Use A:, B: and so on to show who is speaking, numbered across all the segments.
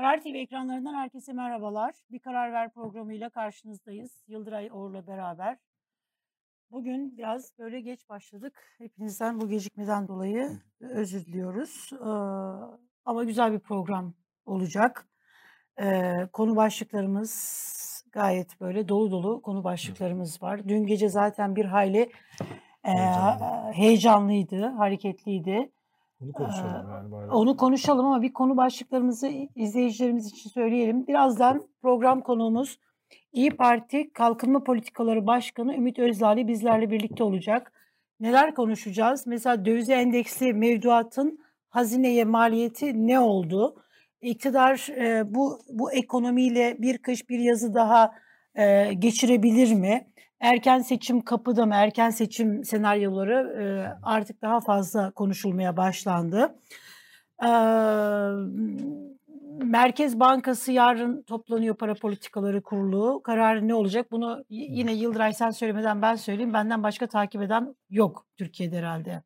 A: Karar TV ekranlarından herkese merhabalar. Bir Karar Ver programıyla karşınızdayız. Yıldıray Oğur'la beraber. Bugün biraz böyle geç başladık. Hepinizden bu gecikmeden dolayı özür diliyoruz. Ee, ama güzel bir program olacak. Ee, konu başlıklarımız gayet böyle dolu dolu konu başlıklarımız var. Dün gece zaten bir hayli e,
B: Heyecanlı.
A: heyecanlıydı, hareketliydi.
B: Onu konuşalım yani bari.
A: Onu konuşalım ama bir konu başlıklarımızı izleyicilerimiz için söyleyelim. Birazdan program konuğumuz İyi Parti Kalkınma Politikaları Başkanı Ümit Özdağ'la bizlerle birlikte olacak. Neler konuşacağız? Mesela döviz endeksli mevduatın hazineye maliyeti ne oldu? İktidar e, bu bu ekonomiyle bir kış bir yazı daha e, geçirebilir mi? Erken seçim kapıda mı? Erken seçim senaryoları e, artık daha fazla konuşulmaya başlandı. E, Merkez Bankası yarın toplanıyor para politikaları kurulu. Kararı ne olacak? Bunu yine Yıldıray sen söylemeden ben söyleyeyim. Benden başka takip eden yok Türkiye'de herhalde.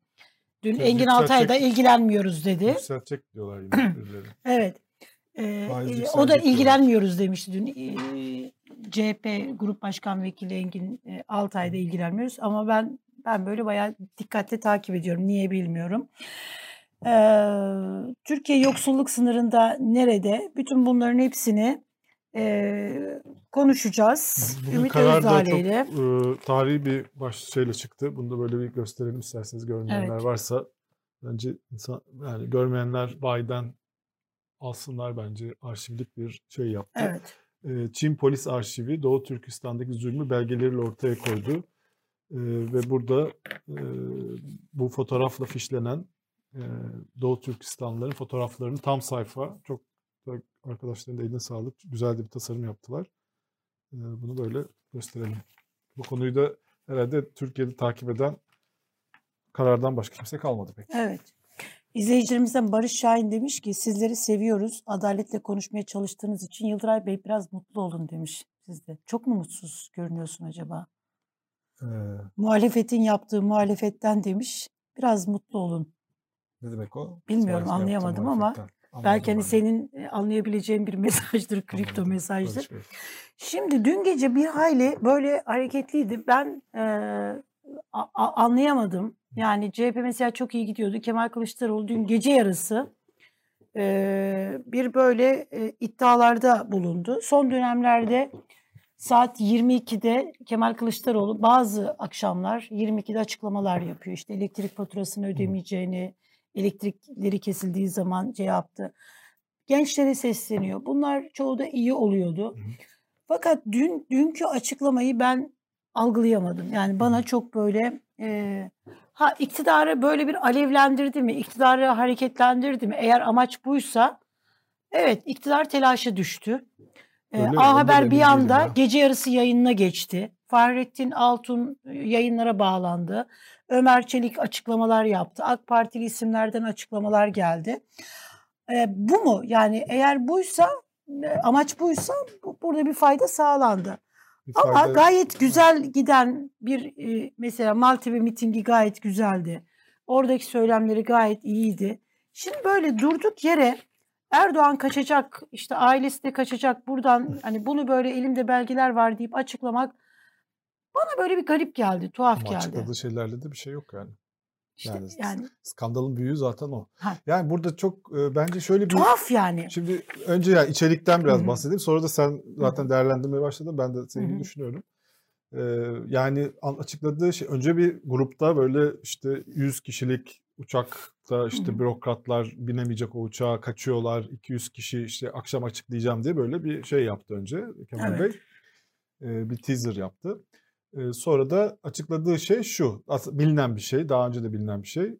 A: Dün
B: Tabii
A: Engin
B: yükseltecek-
A: Altay'da ilgilenmiyoruz dedi.
B: Yükseltecek diyorlar yine.
A: Evet. Ee, e, o da ilgilenmiyoruz demişti dün. Ee, CHP Grup Başkan Vekili Engin e, Altay da ilgilenmiyoruz ama ben ben böyle bayağı dikkatli takip ediyorum. Niye bilmiyorum. Ee, Türkiye yoksulluk sınırında nerede? Bütün bunların hepsini e, konuşacağız.
B: Bugün
A: Ümit
B: karar da çok e, tarihi bir baş şeyle çıktı. Bunu da böyle bir gösterelim isterseniz görmeyenler
A: Evet.
B: varsa. Bence insan yani görmeyenler bayiden alsınlar bence arşivlik bir şey yaptı.
A: Evet.
B: E, Çin Polis Arşivi Doğu Türkistan'daki zulmü belgeleriyle ortaya koydu. E, ve burada e, bu fotoğrafla fişlenen Doğu Türkistanlıların fotoğraflarını tam sayfa çok da arkadaşların da eline sağlık. Güzel de bir tasarım yaptılar. Bunu böyle gösterelim. Bu konuyu da herhalde Türkiye'de takip eden karardan başka kimse kalmadı pek.
A: Evet. İzleyicilerimizden Barış Şahin demiş ki sizleri seviyoruz. Adaletle konuşmaya çalıştığınız için Yıldıray Bey biraz mutlu olun demiş sizde. Çok mu mutsuz görünüyorsun acaba?
B: E,
A: Muhalefetin yaptığı muhalefetten demiş. Biraz mutlu olun.
B: ne demek o?
A: Bilmiyorum,
B: Savaşta
A: anlayamadım ama
B: muhalefetten.
A: Belki
B: Anladım
A: hani senin e, anlayabileceğin bir mesajdır, kripto
B: Anladım.
A: mesajdır. Şimdi dün gece bir hayli böyle hareketliydi. Ben e, a- anlayamadım. Yani CHP mesela çok iyi gidiyordu. Kemal Kılıçdaroğlu dün gece yarısı e, bir böyle e, iddialarda bulundu. Son dönemlerde saat 22'de Kemal Kılıçdaroğlu bazı akşamlar 22'de açıklamalar yapıyor. İşte elektrik faturasını ödemeyeceğini, elektrikleri kesildiği zaman şey yaptı. Gençlere sesleniyor. Bunlar çoğu da iyi oluyordu. Fakat dün dünkü açıklamayı ben algılayamadım. Yani bana çok böyle e, ha iktidarı böyle bir alevlendirdi mi? İktidarı hareketlendirdi mi? Eğer amaç buysa evet iktidar telaşa düştü. E,
B: Öyle?
A: A Haber bir anda
B: ya.
A: gece yarısı yayınına geçti. Fahrettin Altun yayınlara bağlandı. Ömer Çelik açıklamalar yaptı. AK Partili isimlerden açıklamalar geldi. E, bu mu? Yani eğer buysa amaç buysa bu- burada bir fayda sağlandı. Ama gayet güzel giden bir e, mesela Maltepe mitingi gayet güzeldi. Oradaki söylemleri gayet iyiydi. Şimdi böyle durduk yere Erdoğan kaçacak, işte ailesi de kaçacak buradan hani bunu böyle elimde belgeler var deyip açıklamak bana böyle bir garip geldi, tuhaf
B: Ama
A: geldi.
B: açıkladığı şeylerle de bir şey yok yani.
A: İşte
B: yani
A: yani
B: Skandalın büyüğü zaten o.
A: Ha.
B: Yani burada çok e, bence şöyle bir
A: tuhaf yani.
B: Şimdi önce ya içerikten biraz
A: Hı hı.
B: bahsedeyim. Sonra da sen zaten değerlendirmeye başladın. Ben de senin
A: Hı
B: gibi
A: hı.
B: düşünüyorum. Ee, yani an- açıkladığı şey önce bir grupta böyle işte 100 kişilik uçakta işte
A: Hı hı.
B: bürokratlar binemeyecek o uçağa kaçıyorlar. 200 kişi işte akşam açıklayacağım diye böyle bir şey yaptı önce Kemal
A: Evet.
B: Bey. Ee, bir teaser yaptı. Sonra da açıkladığı şey şu. Bilinen bir şey. Daha önce de bilinen bir şey.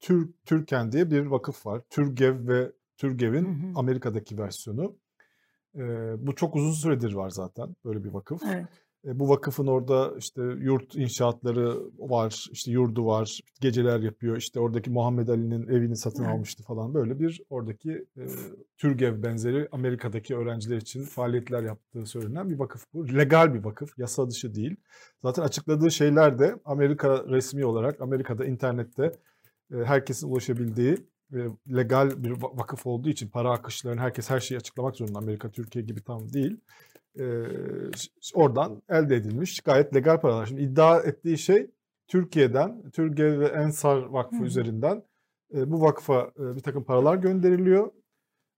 B: Tür, Türken diye bir vakıf var. Türgev ve Türgev'in. Amerika'daki versiyonu. Bu çok uzun süredir var zaten böyle bir vakıf.
A: Evet.
B: E, bu vakıfın orada işte yurt inşaatları var, işte yurdu var, geceler yapıyor. İşte oradaki Muhammed Ali'nin evini satın
A: Evet.
B: almıştı falan böyle bir oradaki e, Türgev benzeri Amerika'daki öğrenciler için faaliyetler yaptığı söylenen bir vakıf bu. Legal bir vakıf, yasa dışı değil. Zaten açıkladığı şeyler de Amerika resmi olarak Amerika'da internette e, herkesin ulaşabildiği ve legal bir vakıf olduğu için para akışlarını herkes her şeyi açıklamak zorunda. Amerika, Türkiye gibi tam değil. Ee, oradan elde edilmiş gayet legal paralar. Şimdi iddia ettiği şey Türkiye'den, Türkiye ve Ensar Vakfı hmm. üzerinden e, bu vakfa e, bir takım paralar gönderiliyor.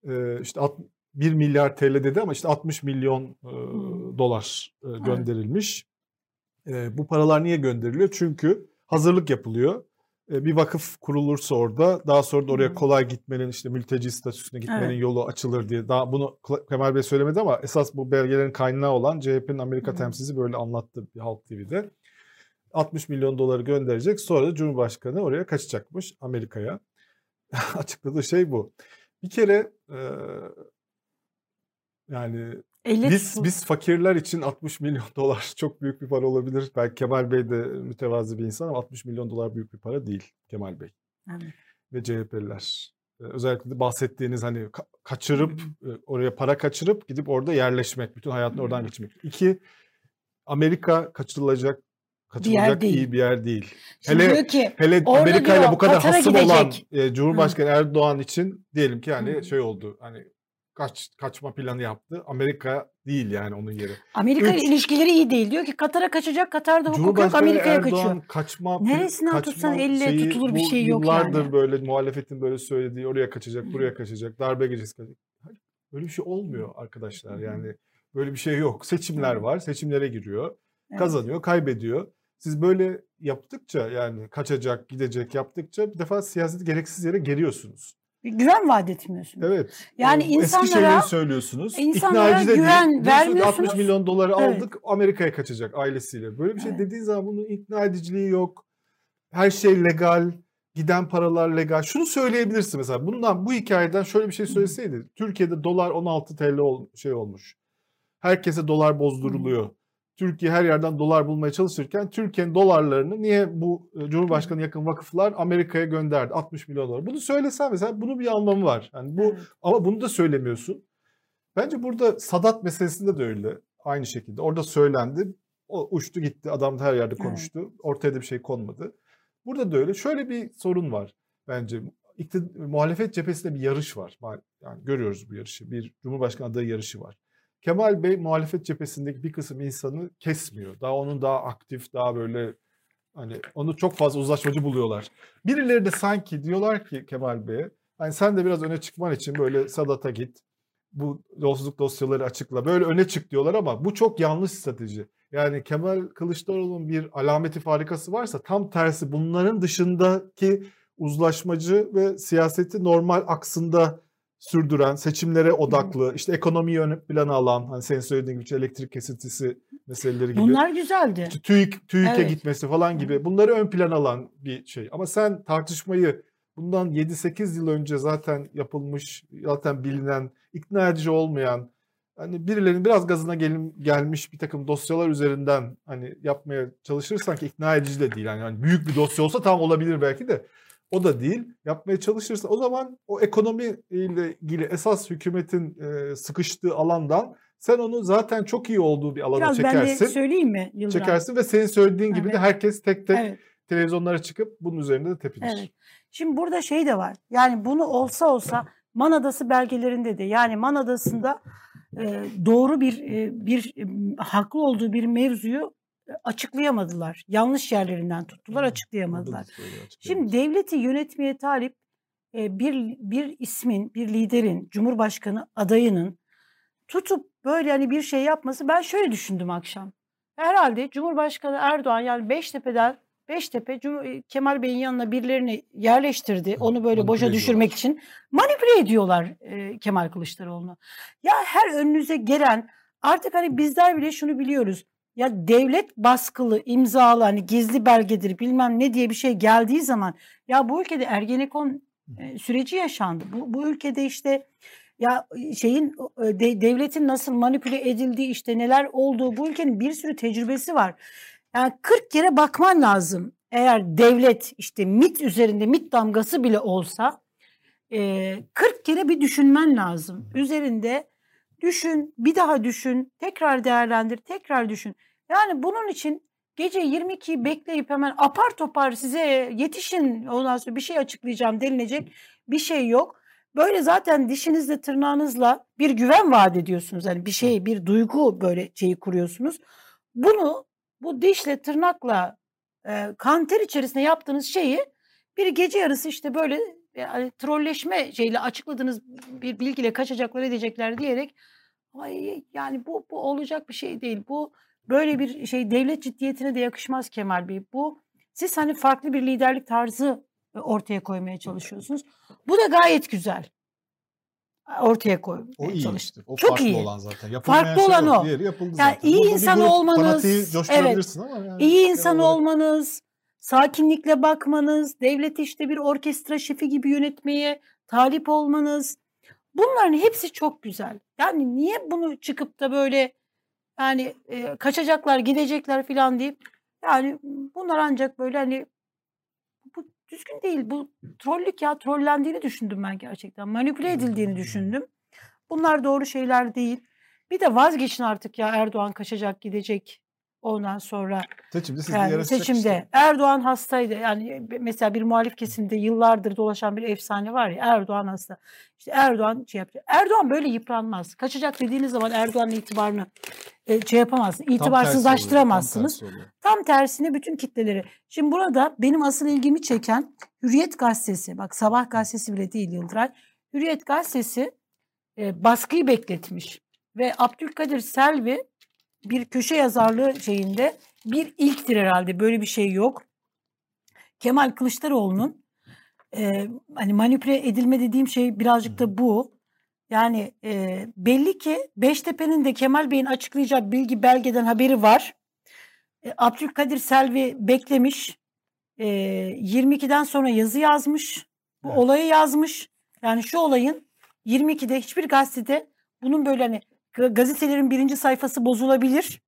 B: E, işte 1 milyar TL dedi ama işte 60 milyon e, dolar e, gönderilmiş. E, bu paralar niye gönderiliyor? Çünkü hazırlık yapılıyor bir vakıf kurulursa orada daha sonra da oraya kolay gitmenin işte mülteci statüsüne gitmenin evet. yolu açılır diye. Daha bunu Kemal Bey söylemedi ama esas bu belgelerin kaynağı olan CHP'nin Amerika Hı. temsilcisi böyle anlattı bir Halk TV'de. 60 milyon doları gönderecek. Sonra da Cumhurbaşkanı oraya kaçacakmış Amerika'ya. Açıkladığı şey bu. Bir kere e, yani Elle biz tutuldu. biz fakirler için 60 milyon dolar çok büyük bir para olabilir. Belki Kemal Bey de mütevazi bir insan ama 60 milyon dolar büyük bir para değil Kemal Bey. Evet. Ve CHP'liler. Özellikle de bahsettiğiniz hani kaçırıp oraya para kaçırıp gidip orada yerleşmek, bütün hayatını oradan geçirmek. İki, Amerika kaçırılacak kaçırılacak bir iyi bir yer değil. Şimdi hele ki, hele Amerika ile bu kadar hasım gidecek. olan e, Cumhurbaşkanı Hı. Erdoğan için diyelim ki hani Hı. şey oldu. Hani kaç kaçma planı yaptı. Amerika değil yani onun yeri.
A: Amerika ile ilişkileri iyi değil. Diyor ki Katar'a kaçacak. Katar'da hukuk yok. Amerika'ya kaçıyor.
B: kaçma
A: Neresinden kaçma tutsan elle şeyi, tutulur bir şey yok
B: yani. Yıllardır böyle muhalefetin böyle söylediği oraya kaçacak, buraya kaçacak, darbe gecesi kaçacak. Böyle bir şey olmuyor arkadaşlar. Yani böyle bir şey yok. Seçimler var. Seçimlere giriyor. Kazanıyor, kaybediyor. Siz böyle yaptıkça yani kaçacak, gidecek yaptıkça bir defa siyaseti gereksiz yere geriyorsunuz
A: güven vaat etmiyorsunuz.
B: Evet.
A: Yani
B: Eski
A: insanlara
B: Eski şeyleri söylüyorsunuz.
A: İnsanlara İkna güven değil. vermiyorsunuz.
B: 60 milyon doları evet. aldık Amerika'ya kaçacak ailesiyle. Böyle bir şey evet. dediğin zaman bunun ikna ediciliği yok. Her şey legal. Giden paralar legal. Şunu söyleyebilirsin mesela. Bundan bu hikayeden şöyle bir şey söyleseydi. Türkiye'de dolar 16 TL ol, şey olmuş. Herkese dolar bozduruluyor. Türkiye her yerden dolar bulmaya çalışırken Türkiye'nin dolarlarını niye bu e, Cumhurbaşkanı yakın vakıflar Amerika'ya gönderdi 60 milyon dolar. Bunu söylesen mesela bunun bir anlamı var. Yani bu evet. ama bunu da söylemiyorsun. Bence burada Sadat meselesinde de öyle. Aynı şekilde. Orada söylendi. O uçtu gitti. Adam da her yerde konuştu. Evet. Ortaya da bir şey konmadı. Burada da öyle. Şöyle bir sorun var bence. İktid muhalefet cephesinde bir yarış var. Yani görüyoruz bu yarışı. Bir Cumhurbaşkanı adayı yarışı var. Kemal Bey muhalefet cephesindeki bir kısım insanı kesmiyor. Daha onun daha aktif, daha böyle hani onu çok fazla uzlaşmacı buluyorlar. Birileri de sanki diyorlar ki Kemal Bey'e hani sen de biraz öne çıkman için böyle Sadat'a git. Bu yolsuzluk dosyaları açıkla. Böyle öne çık diyorlar ama bu çok yanlış strateji. Yani Kemal Kılıçdaroğlu'nun bir alameti farikası varsa tam tersi bunların dışındaki uzlaşmacı ve siyaseti normal aksında sürdüren, seçimlere odaklı, işte ekonomiyi ön plana alan, hani senin söylediğin gibi elektrik kesintisi meseleleri gibi.
A: Bunlar güzeldi.
B: TÜİK, TÜİK'e evet. gitmesi falan gibi bunları ön plan alan bir şey. Ama sen tartışmayı bundan 7-8 yıl önce zaten yapılmış, zaten bilinen, ikna edici olmayan, hani birilerinin biraz gazına gelin, gelmiş bir takım dosyalar üzerinden hani yapmaya çalışırsan ki ikna edici de değil. Yani, yani büyük bir dosya olsa tam olabilir belki de o da değil. Yapmaya çalışırsa o zaman o ekonomi ile ilgili esas hükümetin e, sıkıştığı alandan sen onu zaten çok iyi olduğu bir alana Biraz çekersin. Biraz ben de
A: söyleyeyim mi Yıldırım?
B: Çekersin ve senin söylediğin evet. gibi de herkes tek tek evet. televizyonlara çıkıp bunun üzerinde de tepinir. Evet.
A: Şimdi burada şey de var. Yani bunu olsa olsa Man Adası belgelerinde de yani Man Adası'nda e, doğru bir e, bir e, haklı olduğu bir mevzuyu açıklayamadılar. Yanlış yerlerinden tuttular, açıklayamadılar. Şimdi devleti yönetmeye talip bir bir ismin, bir liderin, cumhurbaşkanı adayının tutup böyle hani bir şey yapması ben şöyle düşündüm akşam. Herhalde Cumhurbaşkanı Erdoğan yani Beştepe'den Beştepe Cum Kemal Bey'in yanına birilerini yerleştirdi. Onu böyle boşa düşürmek için manipüle ediyorlar e, Kemal Kılıçdaroğlu'nu. Ya her önünüze gelen artık hani bizler bile şunu biliyoruz ya devlet baskılı, imzalı hani gizli belgedir bilmem ne diye bir şey geldiği zaman ya bu ülkede Ergenekon e, süreci yaşandı. Bu, bu ülkede işte ya şeyin de, devletin nasıl manipüle edildiği işte neler olduğu bu ülkenin bir sürü tecrübesi var. Yani 40 kere bakman lazım. Eğer devlet işte MIT üzerinde MIT damgası bile olsa e, 40 kere bir düşünmen lazım. Üzerinde Düşün, bir daha düşün, tekrar değerlendir, tekrar düşün. Yani bunun için gece 22'yi bekleyip hemen apar topar size yetişin ondan sonra bir şey açıklayacağım denilecek Bir şey yok. Böyle zaten dişinizle tırnağınızla bir güven vaat ediyorsunuz. Yani bir şey, bir duygu böyle şeyi kuruyorsunuz. Bunu bu dişle, tırnakla, e, kanter içerisinde yaptığınız şeyi bir gece yarısı işte böyle yani trolleşme şeyle açıkladığınız bir bilgiyle kaçacaklar edecekler diyerek ay yani bu bu olacak bir şey değil. Bu böyle bir şey devlet ciddiyetine de yakışmaz Kemal Bey. Bu siz hani farklı bir liderlik tarzı ortaya koymaya çalışıyorsunuz. Bu da gayet güzel. Ortaya koymaya
C: O iyi
A: çalış.
C: işte. O
A: Çok
C: farklı
A: iyi.
C: olan zaten. Yapılmayan
A: Farklı
C: şey
A: olan
C: o. Diğeri yapıldı
A: Yani
C: zaten.
A: iyi
C: Bu- bu bir
A: insan olmanız,
C: coşturabilirsin ama yani
A: İyi insan
C: olarak-
A: olmanız, sakinlikle bakmanız, devleti işte bir orkestra şefi gibi yönetmeye talip olmanız. Bunların hepsi çok güzel. Yani niye bunu çıkıp da böyle yani e, kaçacaklar, gidecekler falan deyip yani bunlar ancak böyle hani bu düzgün değil. Bu trollük ya trollendiğini düşündüm ben gerçekten. Manipüle edildiğini düşündüm. Bunlar doğru şeyler değil. Bir de vazgeçin artık ya Erdoğan kaçacak gidecek ondan sonra.
C: Seçimde sizde
A: Yani seçimde
C: işte.
A: Erdoğan hastaydı. Yani mesela bir muhalif kesimde yıllardır dolaşan bir efsane var ya Erdoğan hasta. İşte Erdoğan şey yapacak. Erdoğan böyle yıpranmaz. Kaçacak dediğiniz zaman Erdoğan'ın itibarını e, şey yapamazsınız.
C: Tam tersi
A: itibarsızlaştıramazsınız.
C: oluyor, tam tersi oluyor.
A: Tam tersine bütün kitleleri. Şimdi burada benim asıl ilgimi çeken Hürriyet Gazetesi. Bak Sabah Gazetesi bile değil Yıldıray. Hürriyet Gazetesi e, baskıyı bekletmiş. Ve Abdülkadir Selvi bir köşe yazarlığı şeyinde bir ilktir herhalde. Böyle bir şey yok. Kemal Kılıçdaroğlu'nun e, hani manipüle edilme dediğim şey birazcık da bu. Yani e, belli ki Beştepe'nin de Kemal Bey'in açıklayacağı bilgi belgeden haberi var. E, Abdülkadir Selvi beklemiş. E, 22'den sonra yazı yazmış. Bu
C: Evet.
A: olayı yazmış. Yani şu olayın 22'de hiçbir gazetede bunun böyle hani gazetelerin birinci sayfası bozulabilir.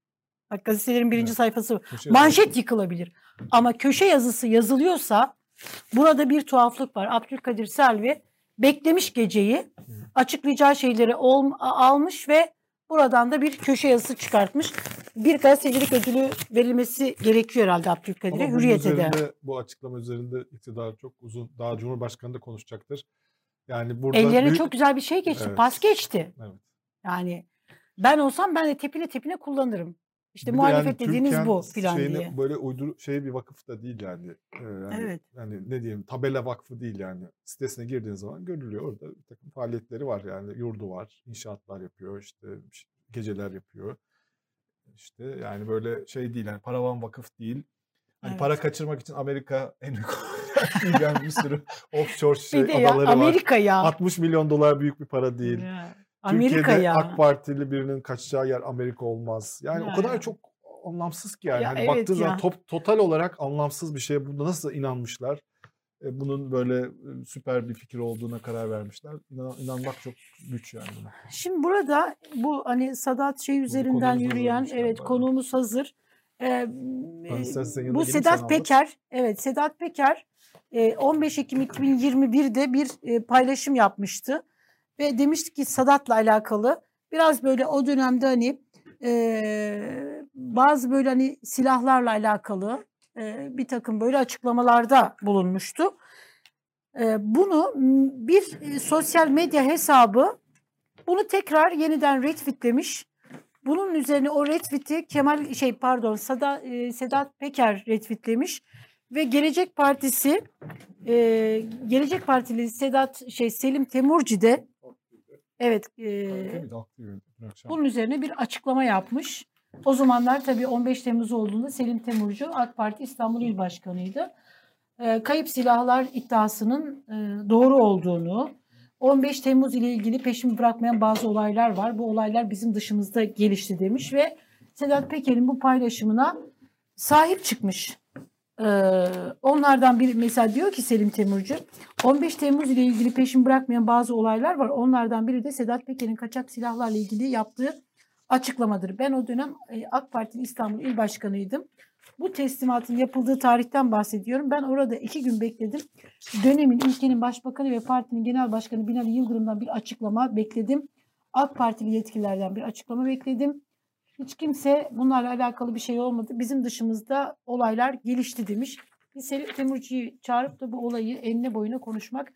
A: Bak gazetelerin birinci
C: Evet.
A: sayfası
C: Köşe
A: manşet yıkılabilir. Ama köşe yazısı yazılıyorsa burada bir tuhaflık var. Abdülkadir Selvi beklemiş geceyi açıklayacağı şeyleri ol- almış ve buradan da bir köşe yazısı çıkartmış. Bir gazetecilik ödülü verilmesi gerekiyor herhalde Abdülkadir'e. Hürriyete de.
B: bu açıklama üzerinde iktidar çok uzun, daha Cumhurbaşkanı da konuşacaktır. Yani burada
A: Ellerine
B: büyük-
A: çok güzel bir şey geçti.
B: Evet.
A: Pas geçti.
B: Evet.
A: Yani ben olsam ben de tepine tepine kullanırım. İşte
B: Bir de yani
A: muhalefet dediğiniz bu filan diye.
B: Böyle uydur şey bir vakıf da değil yani. Ee, yani,
A: Evet.
B: yani ne diyeyim tabela vakfı değil yani. Sitesine girdiğiniz zaman görülüyor orada bir takım faaliyetleri var yani yurdu var, inşaatlar yapıyor işte geceler yapıyor. İşte yani böyle şey değil yani paravan vakıf değil. Hani
A: Evet.
B: para kaçırmak için Amerika en yani bir sürü offshore şey,
A: de ya
B: adaları var.
A: Amerika ya.
B: 60 milyon dolar büyük bir para değil.
A: Ya, Amerika
B: Türkiye'de
A: ya.
B: AK Partili birinin kaçacağı yer Amerika olmaz. Yani
A: Ya,
B: o kadar çok anlamsız ki yani.
A: Ya
B: hani
A: evet
B: baktığın zaman top, total olarak anlamsız bir şeye bunda nasıl inanmışlar? E, bunun böyle e, süper bir fikir olduğuna karar vermişler. İnan, inanmak çok güç yani buna.
A: Şimdi burada bu hani Sadat şey üzerinden yürüyen evet
B: galiba.
A: konuğumuz hazır. Ee, e, bu Sedat. Peker evet Sedat Peker e, 15 Ekim 2021'de bir e, paylaşım yapmıştı ve demişti ki Sadat'la alakalı biraz böyle o dönemde hani e, bazı böyle hani silahlarla alakalı e, bir takım böyle açıklamalarda bulunmuştu. E, bunu bir e, sosyal medya hesabı bunu tekrar yeniden retweetlemiş. Bunun üzerine o retweet'i Kemal şey pardon Sada, e, Sedat Peker retweetlemiş ve Gelecek Partisi e, Gelecek Partili Sedat şey Selim Temurci de evet e, bunun üzerine bir açıklama yapmış. O zamanlar tabii 15 Temmuz olduğunda Selim Temurcu AK Parti İstanbul İl Başkanı'ydı. Ee, kayıp silahlar iddiasının e, doğru olduğunu, 15 Temmuz ile ilgili peşimi bırakmayan bazı olaylar var. Bu olaylar bizim dışımızda gelişti demiş ve Sedat Peker'in bu paylaşımına sahip çıkmış. Ee, onlardan biri mesela diyor ki Selim Temurcu 15 Temmuz ile ilgili peşimi bırakmayan bazı olaylar var. Onlardan biri de Sedat Peker'in kaçak silahlarla ilgili yaptığı açıklamadır. Ben o dönem e, AK Parti'nin İstanbul İl Başkanıydım. Bu teslimatın yapıldığı tarihten bahsediyorum. Ben orada iki gün bekledim. Dönemin ülkenin başbakanı ve partinin genel başkanı Binali Yıldırım'dan bir açıklama bekledim. AK Partili yetkililerden bir açıklama bekledim. Hiç kimse bunlarla alakalı bir şey olmadı. Bizim dışımızda olaylar gelişti demiş. Biz Selim Temurcu'yu çağırıp da bu olayı enine boyuna konuşmak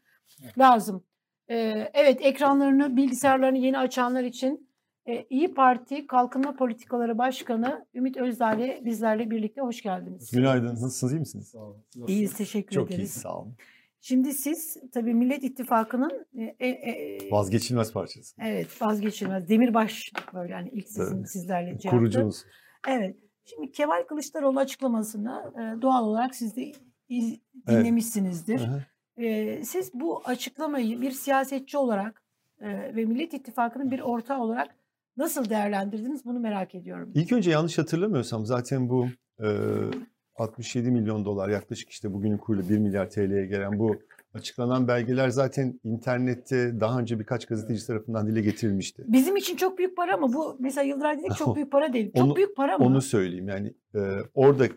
A: Lazım. Ee, evet ekranlarını, bilgisayarlarını yeni açanlar için e, İyi Parti Kalkınma Politikaları Başkanı Ümit Özdağ'le bizlerle birlikte hoş geldiniz.
C: Günaydın. Nasılsınız? iyi misiniz?
B: Sağ olun.
A: İyiyiz, teşekkür
C: Çok iyi.
A: ederiz.
C: Sağ olun.
A: Şimdi siz tabii Millet İttifakı'nın e, e, e,
C: Vazgeçilmez parçası.
A: evet vazgeçilmez demirbaş böyle yani ilk sizin
C: Evet.
A: sizlerle cevaptı.
C: Kurucumuz.
A: Evet. Şimdi Kemal Kılıçdaroğlu açıklamasını e, doğal olarak siz de iz-
C: Evet.
A: dinlemişsinizdir.
C: Hı.
A: E, siz bu açıklamayı bir siyasetçi olarak e, ve Millet İttifakı'nın bir ortağı olarak nasıl değerlendirdiniz bunu merak ediyorum.
C: İlk önce yanlış hatırlamıyorsam zaten bu e, 67 milyon dolar yaklaşık işte bugünün kuruyla 1 milyar TL'ye gelen bu açıklanan belgeler zaten internette daha önce birkaç gazeteci tarafından dile getirilmişti.
A: Bizim için çok büyük para ama bu mesela Yıldıray dedik çok büyük para değil. Çok
C: Onu-
A: büyük para mı?
C: Onu söyleyeyim yani e, orada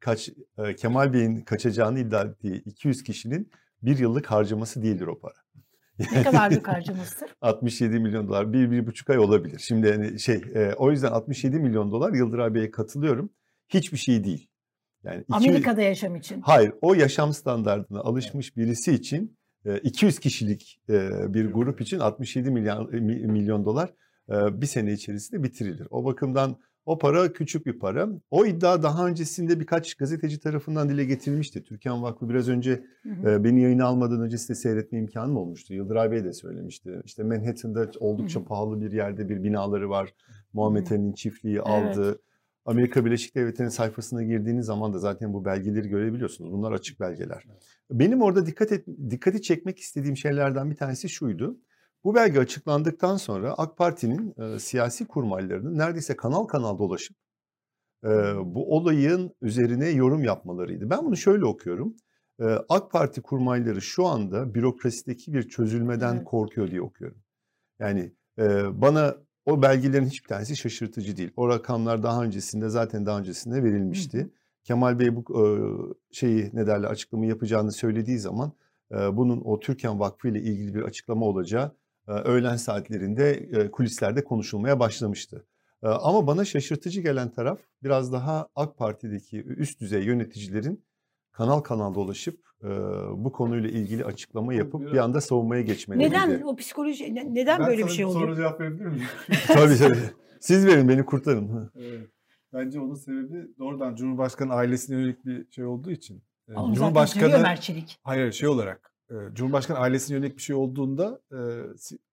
C: kaç e, Kemal Bey'in kaçacağını iddia ettiği 200 kişinin bir yıllık harcaması değildir o para.
A: Ne kadar büyük harcamasıdır?
C: 67 milyon dolar bir, bir buçuk ay olabilir. Şimdi hani şey e, o yüzden 67 milyon dolar Yıldıray Bey'e katılıyorum. Hiçbir şey değil. Yani iki-
A: Amerika'da yaşam için.
C: Hayır o yaşam standartına alışmış birisi için e, 200 kişilik e, bir grup için 67 milyon, mi- milyon dolar e, bir sene içerisinde bitirilir. O bakımdan o para küçük bir para. O iddia daha öncesinde birkaç gazeteci tarafından dile getirilmişti. Türkan Vakfı biraz önce
A: Hı hı.
C: Beni yayına almadan önce size seyretme imkanım olmuştu. Yıldıray Bey de söylemişti. İşte Manhattan'da oldukça
A: Hı hı.
C: pahalı bir yerde bir binaları var. Muhammed. Ali'nin çiftliği
A: Evet.
C: Amerika Birleşik Devletleri'nin sayfasına girdiğiniz zaman da zaten bu belgeleri görebiliyorsunuz. Bunlar açık belgeler. Benim orada dikkat et, dikkati çekmek istediğim şeylerden bir tanesi şuydu. Bu belge açıklandıktan sonra AK Parti'nin e, siyasi kurmaylarının neredeyse kanal kanal dolaşıp e, bu olayın üzerine yorum yapmalarıydı. Ben bunu şöyle okuyorum. E, AK Parti kurmayları şu anda bürokrasideki bir çözülmeden
A: Evet.
C: korkuyor diye okuyorum. Yani e, bana o belgelerin hiçbir tanesi şaşırtıcı değil. O rakamlar daha öncesinde zaten daha öncesinde verilmişti.
A: Hı.
C: Kemal Bey bu şeyi ne derler açıklamayı yapacağını söylediği zaman bunun o Türkan Vakfı ile ilgili bir açıklama olacağı öğlen saatlerinde kulislerde konuşulmaya başlamıştı. Ama bana şaşırtıcı gelen taraf biraz daha AK Parti'deki üst düzey yöneticilerin kanal kanal dolaşıp e, bu konuyla ilgili açıklama yapıp bir anda savunmaya geçmeleriydi.
A: Neden o psikoloji ne- neden böyle bir şey
B: Soru
A: oldu?
B: cevap verebilir miyim?
C: tabii tabii. Siz verin beni kurtarın.
B: Evet. Bence onun sebebi doğrudan Cumhurbaşkanı ailesine yönelik bir şey olduğu için. Ee,
A: Onu zaten
B: hayır şey olarak Cumhurbaşkanı ailesine yönelik bir şey olduğunda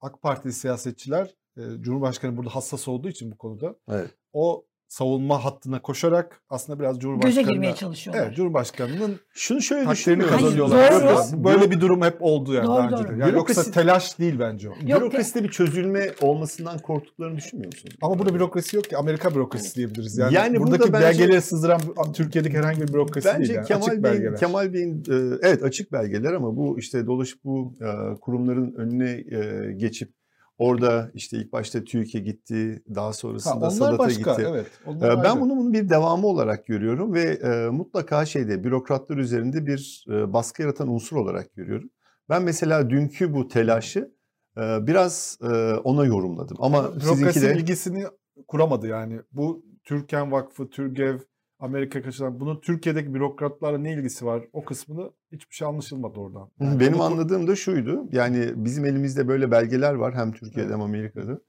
B: AK Partili siyasetçiler Cumhurbaşkanı burada hassas olduğu için bu konuda
C: Evet.
B: o savunma hattına koşarak aslında biraz
A: Göze
B: Cumhurbaşkanı'na
A: girmeye çalışıyorlar.
B: Evet, Cumhurbaşkanı'nın
C: Şunu şöyle
B: takdirini
C: düşünüyorum.
A: Hayır,
B: kazanıyorlar.
A: doğru.
B: Böyle- bir durum hep oldu yani
A: Doğru,
B: daha önce
A: doğru.
B: de. Yani yoksa
C: Bürokrasi-
B: telaş değil bence o.
A: Yok,
C: Bürokraside bir çözülme olmasından korktuklarını düşünmüyor musunuz?
B: Ama burada bürokrasi yok ki. Amerika bürokrasisi diyebiliriz. Yani,
C: Yani burada
B: buradaki
C: bence-
B: belgeleri sızdıran Türkiye'deki herhangi bir bürokrasi
C: Bence
B: değil. Yani.
C: Kemal
B: Açık
C: Bey'in,
B: belgeler.
C: Kemal Bey'in e, evet açık belgeler ama bu işte dolaşıp bu e, kurumların önüne e, geçip orada işte ilk başta TÜİK'e gitti, daha
B: Ha,
C: sonrasında Sadat'a gitti.
B: Evet.
C: E,
B: Onlar
C: Ben
B: ayrı.
C: bunu bunun bir devamı olarak görüyorum ve e, mutlaka şeyde bürokratlar üzerinde bir e, baskı yaratan unsur olarak görüyorum. Ben mesela dünkü bu telaşı e, biraz e, ona yorumladım ama sizinki
B: bürokrasi
C: de
B: bilgisini kuramadı yani. Bu Türken Vakfı, Türgev, Amerika kaçıran bunun Türkiye'deki bürokratlarla ne ilgisi var? O kısmını hiçbir şey anlaşılmadı oradan. Yani
C: Benim
B: bunu-
C: anladığım da şuydu. Yani bizim elimizde böyle belgeler var hem Türkiye'de
B: Evet.
C: hem Amerika'da.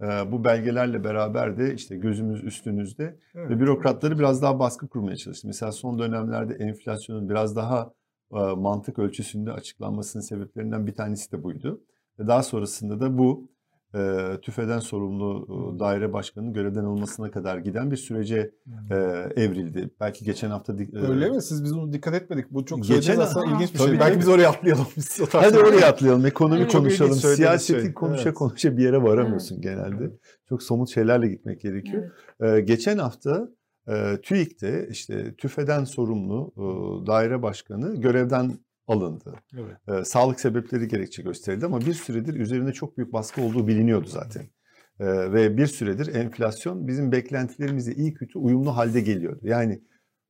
C: Ee, bu belgelerle beraber de işte gözümüz üstünüzde
B: Evet.
C: ve bürokratları biraz daha baskı kurmaya çalıştı. Mesela son dönemlerde enflasyonun biraz daha e, mantık ölçüsünde açıklanmasının sebeplerinden bir tanesi de buydu. Ve daha sonrasında da bu e, TÜFE'den sorumlu e, daire başkanının görevden alınmasına kadar giden bir sürece e, evrildi. Belki geçen hafta e,
B: Öyle mi? Siz biz bunu dikkat etmedik. Bu çok
C: Geçen-
B: aslında ilginç bir
C: tabii,
B: şey. Belki biz oraya atlayalım. Biz
C: Hadi oraya atlayalım. Ekonomi
A: Evet,
C: konuşalım. Siyaseti
B: şey.
C: konuşa
B: Evet.
C: konuşa bir yere varamıyorsun genelde. Çok somut şeylerle gitmek gerekiyor.
A: Evet.
C: Ee, geçen hafta e, TÜİK'te işte TÜFE'den sorumlu e, daire başkanı görevden alındı.
B: Evet.
C: E, sağlık sebepleri gerekçe gösterildi ama bir süredir üzerinde çok büyük baskı olduğu biliniyordu zaten. E, ve bir süredir enflasyon bizim beklentilerimizle iyi kötü uyumlu halde geliyordu. Yani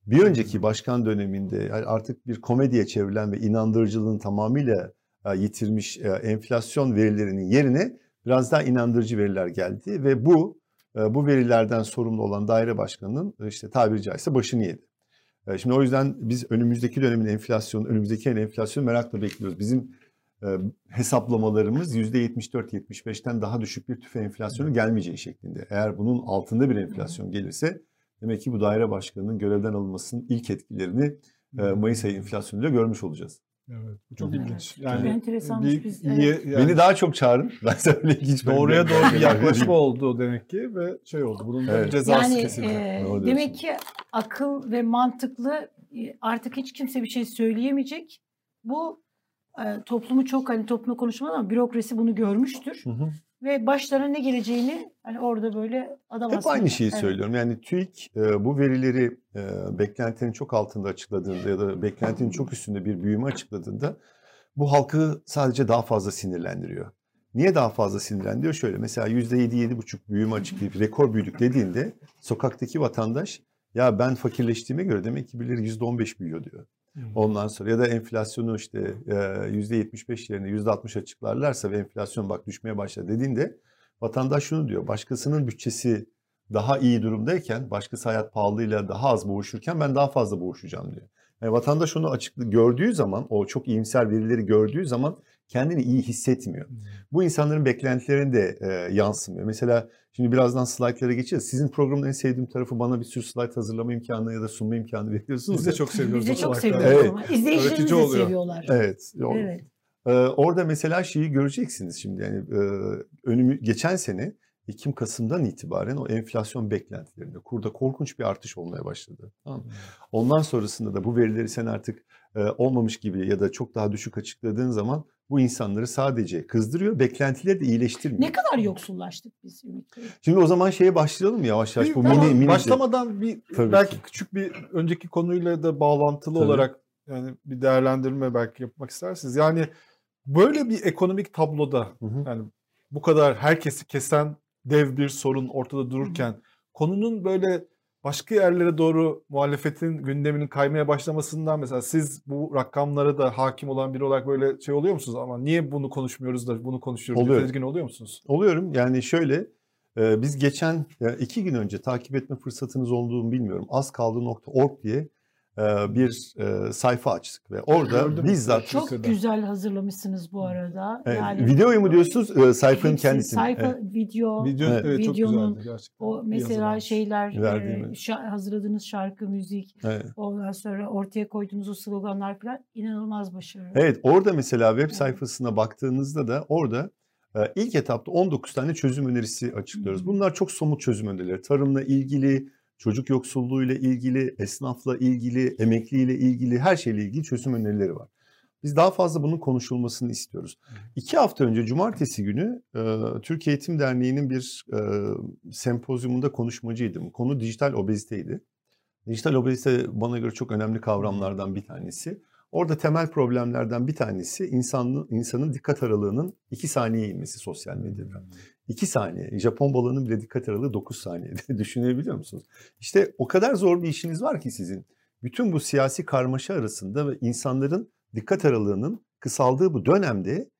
C: bir önceki başkan döneminde artık bir komediye çevrilen ve inandırıcılığını tamamıyla e, yitirmiş e, enflasyon verilerinin yerine biraz daha inandırıcı veriler geldi ve bu e, bu verilerden sorumlu olan daire başkanının işte tabiri caizse başını yedi. E, Şimdi o yüzden biz önümüzdeki dönemin enflasyonu, önümüzdeki ayın enflasyonu merakla bekliyoruz. Bizim e, hesaplamalarımız %74-75'ten daha düşük bir tüfe enflasyonu gelmeyeceği şeklinde. Eğer bunun altında bir enflasyon gelirse demek ki bu daire başkanının görevden alınmasının ilk etkilerini e, Mayıs ayı enflasyonuyla görmüş olacağız.
B: Evet, bu çok
A: Evet.
B: ilginç. Yani
A: enteresanmış
B: bir
A: biz,
B: iyi,
A: evet.
B: yani
C: Beni daha çok çağırın. Ben size öyle ilginç
B: doğruya doğru bir yaklaşma oldu demek ki ve şey oldu. Bunun da
C: Evet.
B: cezası
A: Yani
B: kesildi.
A: e,
C: Doğru
A: demek ki akıl ve mantıklı e, artık hiç kimse bir şey söyleyemeyecek. Bu e, toplumu çok hani toplumda konuşmadan ama bürokrasi bunu görmüştür.
C: Hı hı.
A: Ve başlarına ne geleceğini hani orada böyle adam
C: Hep aynı şeyi
A: Evet.
C: söylüyorum. Yani TÜİK e, bu verileri e, beklentinin çok altında açıkladığında ya da beklentinin çok üstünde bir büyüme açıkladığında bu halkı sadece daha fazla sinirlendiriyor. Niye daha fazla sinirlendiriyor? Şöyle mesela %7-7,5 büyüme açıklayıp rekor büyüdük dediğinde sokaktaki vatandaş ya ben fakirleştiğime göre demek ki birileri %15 büyüyor diyor. Ondan sonra ya da enflasyonu işte e, %75 yerine %60 açıklarlarsa ve enflasyon bak düşmeye başladı dediğinde vatandaş şunu diyor. Başkasının bütçesi daha iyi durumdayken başkası hayat pahalılığıyla daha az boğuşurken ben daha fazla boğuşacağım diyor. Yani vatandaş onu açıklı gördüğü zaman o çok iyimser verileri gördüğü zaman kendini iyi hissetmiyor. Bu insanların beklentilerine de e, yansımıyor. Mesela şimdi birazdan slaytlara geçeceğiz. Sizin programın en sevdiğim tarafı bana bir sürü slayt hazırlama imkanı ya da sunma imkanı veriyorsunuz.
B: Biz de çok seviyoruz.
A: Biz de çok seviyoruz
C: Evet.
A: ama izleyicilerimiz de seviyorlar.
C: Evet.
A: Evet.
C: Ee, orada mesela şeyi göreceksiniz şimdi yani e, önümü geçen sene Ekim Kasım'dan itibaren o enflasyon beklentilerinde kurda korkunç bir artış olmaya başladı. Tamam mı? Ondan sonrasında da bu verileri sen artık e, olmamış gibi ya da çok daha düşük açıkladığın zaman bu insanları sadece kızdırıyor, beklentileri de iyileştirmiyor.
A: Ne kadar yoksullaştık biz Ümit Bey?
C: Şimdi o zaman şeye başlayalım yavaş yavaş
B: Bir-
C: bu mini mini
B: başlamadan bir
C: Tabii
B: belki
C: ki.
B: küçük bir önceki konuyla da bağlantılı
C: Tabii.
B: olarak yani bir değerlendirme belki yapmak istersiniz. Yani böyle bir ekonomik tabloda
C: Hı hı.
B: yani bu kadar herkesi kesen dev bir sorun ortada dururken konunun böyle başka yerlere doğru muhalefetin gündeminin kaymaya başlamasından mesela siz bu rakamlara da hakim olan biri olarak böyle şey oluyor musunuz ama niye bunu konuşmuyoruz da bunu konuşuyoruz diye
C: Oluyor.
B: tedirgin oluyor musunuz?
C: Oluyorum. Yani şöyle e, biz geçen iki gün önce takip etme fırsatınız olduğunu bilmiyorum. Azkaldı.org diye e, bir e, sayfa açtık ve orada
B: Gördüm.
C: bizzat
A: Çok
B: Twitter'da.
A: güzel hazırlamışsınız bu arada.
C: Evet,
A: yani
C: videoyu mu diyorsunuz e, sayfanın
A: hepsi,
C: kendisini?
A: Sayfa,
C: Evet.
A: video,
B: Video
C: Evet.
B: evet, çok
A: Videonun
B: güzeldi gerçekten.
A: o mesela şeyler, e,
C: evet.
A: şa- hazırladığınız şarkı, müzik,
C: Evet.
A: ondan sonra ortaya koyduğunuz o sloganlar falan inanılmaz başarılı.
C: Evet orada mesela web sayfasına baktığınızda da orada e, ilk etapta 19 tane çözüm önerisi açıklıyoruz. Bunlar çok somut çözüm önerileri. Tarımla ilgili, çocuk yoksulluğuyla ilgili, esnafla ilgili, emekliyle ilgili her şeyle ilgili çözüm önerileri var. Biz daha fazla bunun konuşulmasını istiyoruz. İki hafta önce cumartesi günü e, Türkiye Eğitim Derneği'nin bir e, sempozyumunda konuşmacıydım. Konu dijital obeziteydi. Dijital obezite bana göre çok önemli kavramlardan bir tanesi. Orada temel problemlerden bir tanesi insanın, insanın dikkat aralığının 2 saniye inmesi sosyal medyada. 2 saniye. Japon balığının bile dikkat aralığı 9 saniyede. Düşünebiliyor musunuz? İşte o kadar zor bir işiniz var ki sizin. Bütün bu siyasi karmaşa arasında ve insanların dikkat aralığının kısaldığı bu dönemde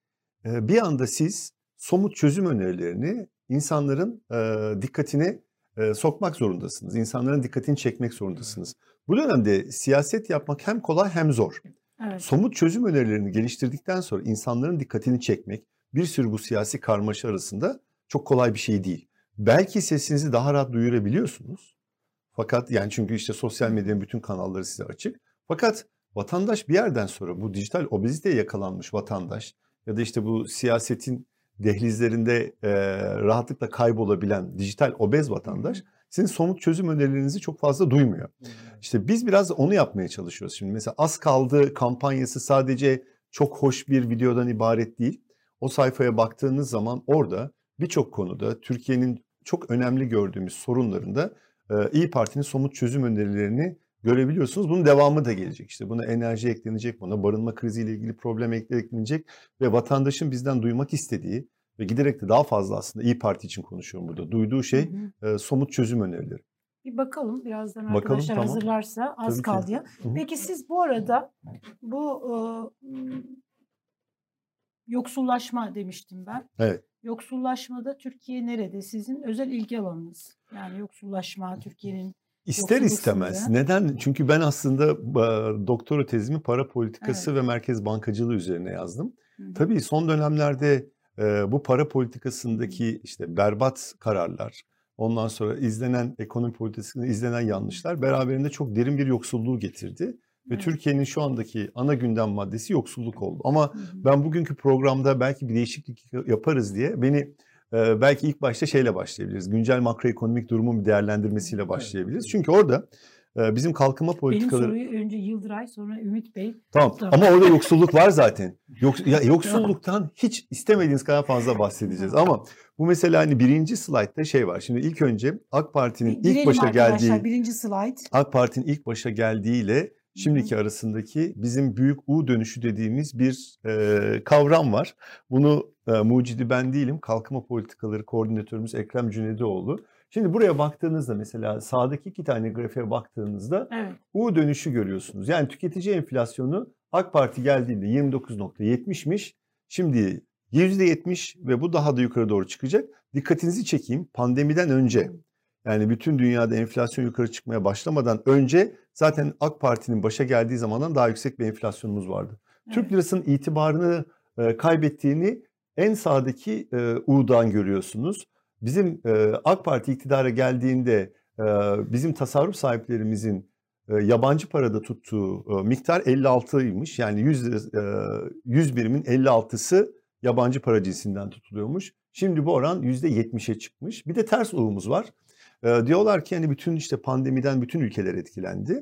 C: e, bir anda siz somut çözüm önerilerini insanların e, dikkatine e, sokmak zorundasınız. İnsanların dikkatini çekmek zorundasınız. Bu dönemde siyaset yapmak hem kolay hem zor.
A: Evet.
C: Somut çözüm önerilerini geliştirdikten sonra insanların dikkatini çekmek bir sürü bu siyasi karmaşa arasında çok kolay bir şey değil. Belki sesinizi daha rahat duyurabiliyorsunuz. Fakat yani çünkü işte sosyal medyanın bütün kanalları size açık. Fakat vatandaş bir yerden sonra bu dijital obeziteye yakalanmış vatandaş ya da işte bu siyasetin dehlizlerinde e, rahatlıkla kaybolabilen dijital obez vatandaş sizin somut çözüm önerilerinizi çok fazla duymuyor. İşte biz biraz onu yapmaya çalışıyoruz şimdi. Mesela az kaldı kampanyası sadece çok hoş bir videodan ibaret değil. O sayfaya baktığınız zaman orada birçok konuda Türkiye'nin çok önemli gördüğümüz sorunlarında e, İyi Parti'nin somut çözüm önerilerini görebiliyorsunuz. Bunun devamı da gelecek. İşte buna enerji eklenecek, buna barınma kriziyle ilgili problem eklenecek ve vatandaşın bizden duymak istediği ve giderek de daha fazla aslında İyi Parti için konuşuyorum burada. Duyduğu şey
A: Hı hı.
C: e, somut çözüm önerileri.
A: Bir bakalım birazdan
C: Bakalım,
A: arkadaşlar
C: tamam.
A: hazırlarsa az
C: Tabii ki.
A: kaldı ya. Peki siz bu arada bu e, yoksullaşma demiştim ben.
C: Evet.
A: Yoksullaşmada Türkiye nerede? Sizin özel ilgi alanınız. Yani yoksullaşma Türkiye'nin
C: İster istemez. Neden? Çünkü ben aslında doktora tezimi para politikası
A: Evet.
C: ve merkez bankacılığı üzerine yazdım.
A: Hı.
C: Tabii son dönemlerde e, bu para politikasındaki işte berbat kararlar, ondan sonra izlenen ekonomi politikasında izlenen yanlışlar beraberinde çok derin bir yoksulluğu getirdi. Ve
A: Evet.
C: Türkiye'nin şu andaki ana gündem maddesi yoksulluk oldu. Ama
A: Hı hı.
C: ben bugünkü programda belki bir değişiklik yaparız diye beni e, belki ilk başta şeyle başlayabiliriz. Güncel makroekonomik durumun bir değerlendirmesiyle başlayabiliriz. Çünkü orada e, bizim kalkınma
A: Benim
C: politikaları...
A: soruyu önce Yıldıray sonra Ümit Bey.
C: Tamam
A: Tamam.
C: ama orada yoksulluk var zaten. Yok, ya, yoksulluktan hiç istemediğiniz kadar fazla bahsedeceğiz. Ama bu mesela hani birinci slaytta şey var. Şimdi ilk önce AK Parti'nin ilk başa geldiği
A: birinci slide.
C: AK Parti'nin ilk başa geldiğiyle şimdiki arasındaki bizim büyük U dönüşü dediğimiz bir e, kavram var. Bunu e, mucidi ben değilim. Kalkınma Politikaları Koordinatörümüz Ekrem Cüneydoğlu. Şimdi buraya baktığınızda mesela sağdaki iki tane grafiğe baktığınızda
A: Evet.
C: U dönüşü görüyorsunuz. Yani tüketici enflasyonu AK Parti geldiğinde 29.70'miş. Şimdi %70 ve bu daha da yukarı doğru çıkacak. Dikkatinizi çekeyim. Pandemiden önce yani bütün dünyada enflasyon yukarı çıkmaya başlamadan önce zaten AK Parti'nin başa geldiği zamandan daha yüksek bir enflasyonumuz vardı. Türk
A: Evet.
C: lirasının itibarını e, kaybettiğini en sağdaki e, U'dan görüyorsunuz. Bizim e, AK Parti iktidara geldiğinde e, bizim tasarruf sahiplerimizin e, yabancı parada tuttuğu e, miktar 56'ymış. Yani 100, lira, e, 100 birimin 56'sı yabancı para cinsinden tutuluyormuş. Şimdi bu oran %70'e çıkmış. Bir de ters U'muz var. E, diyorlar ki hani bütün işte pandemiden bütün ülkeler etkilendi.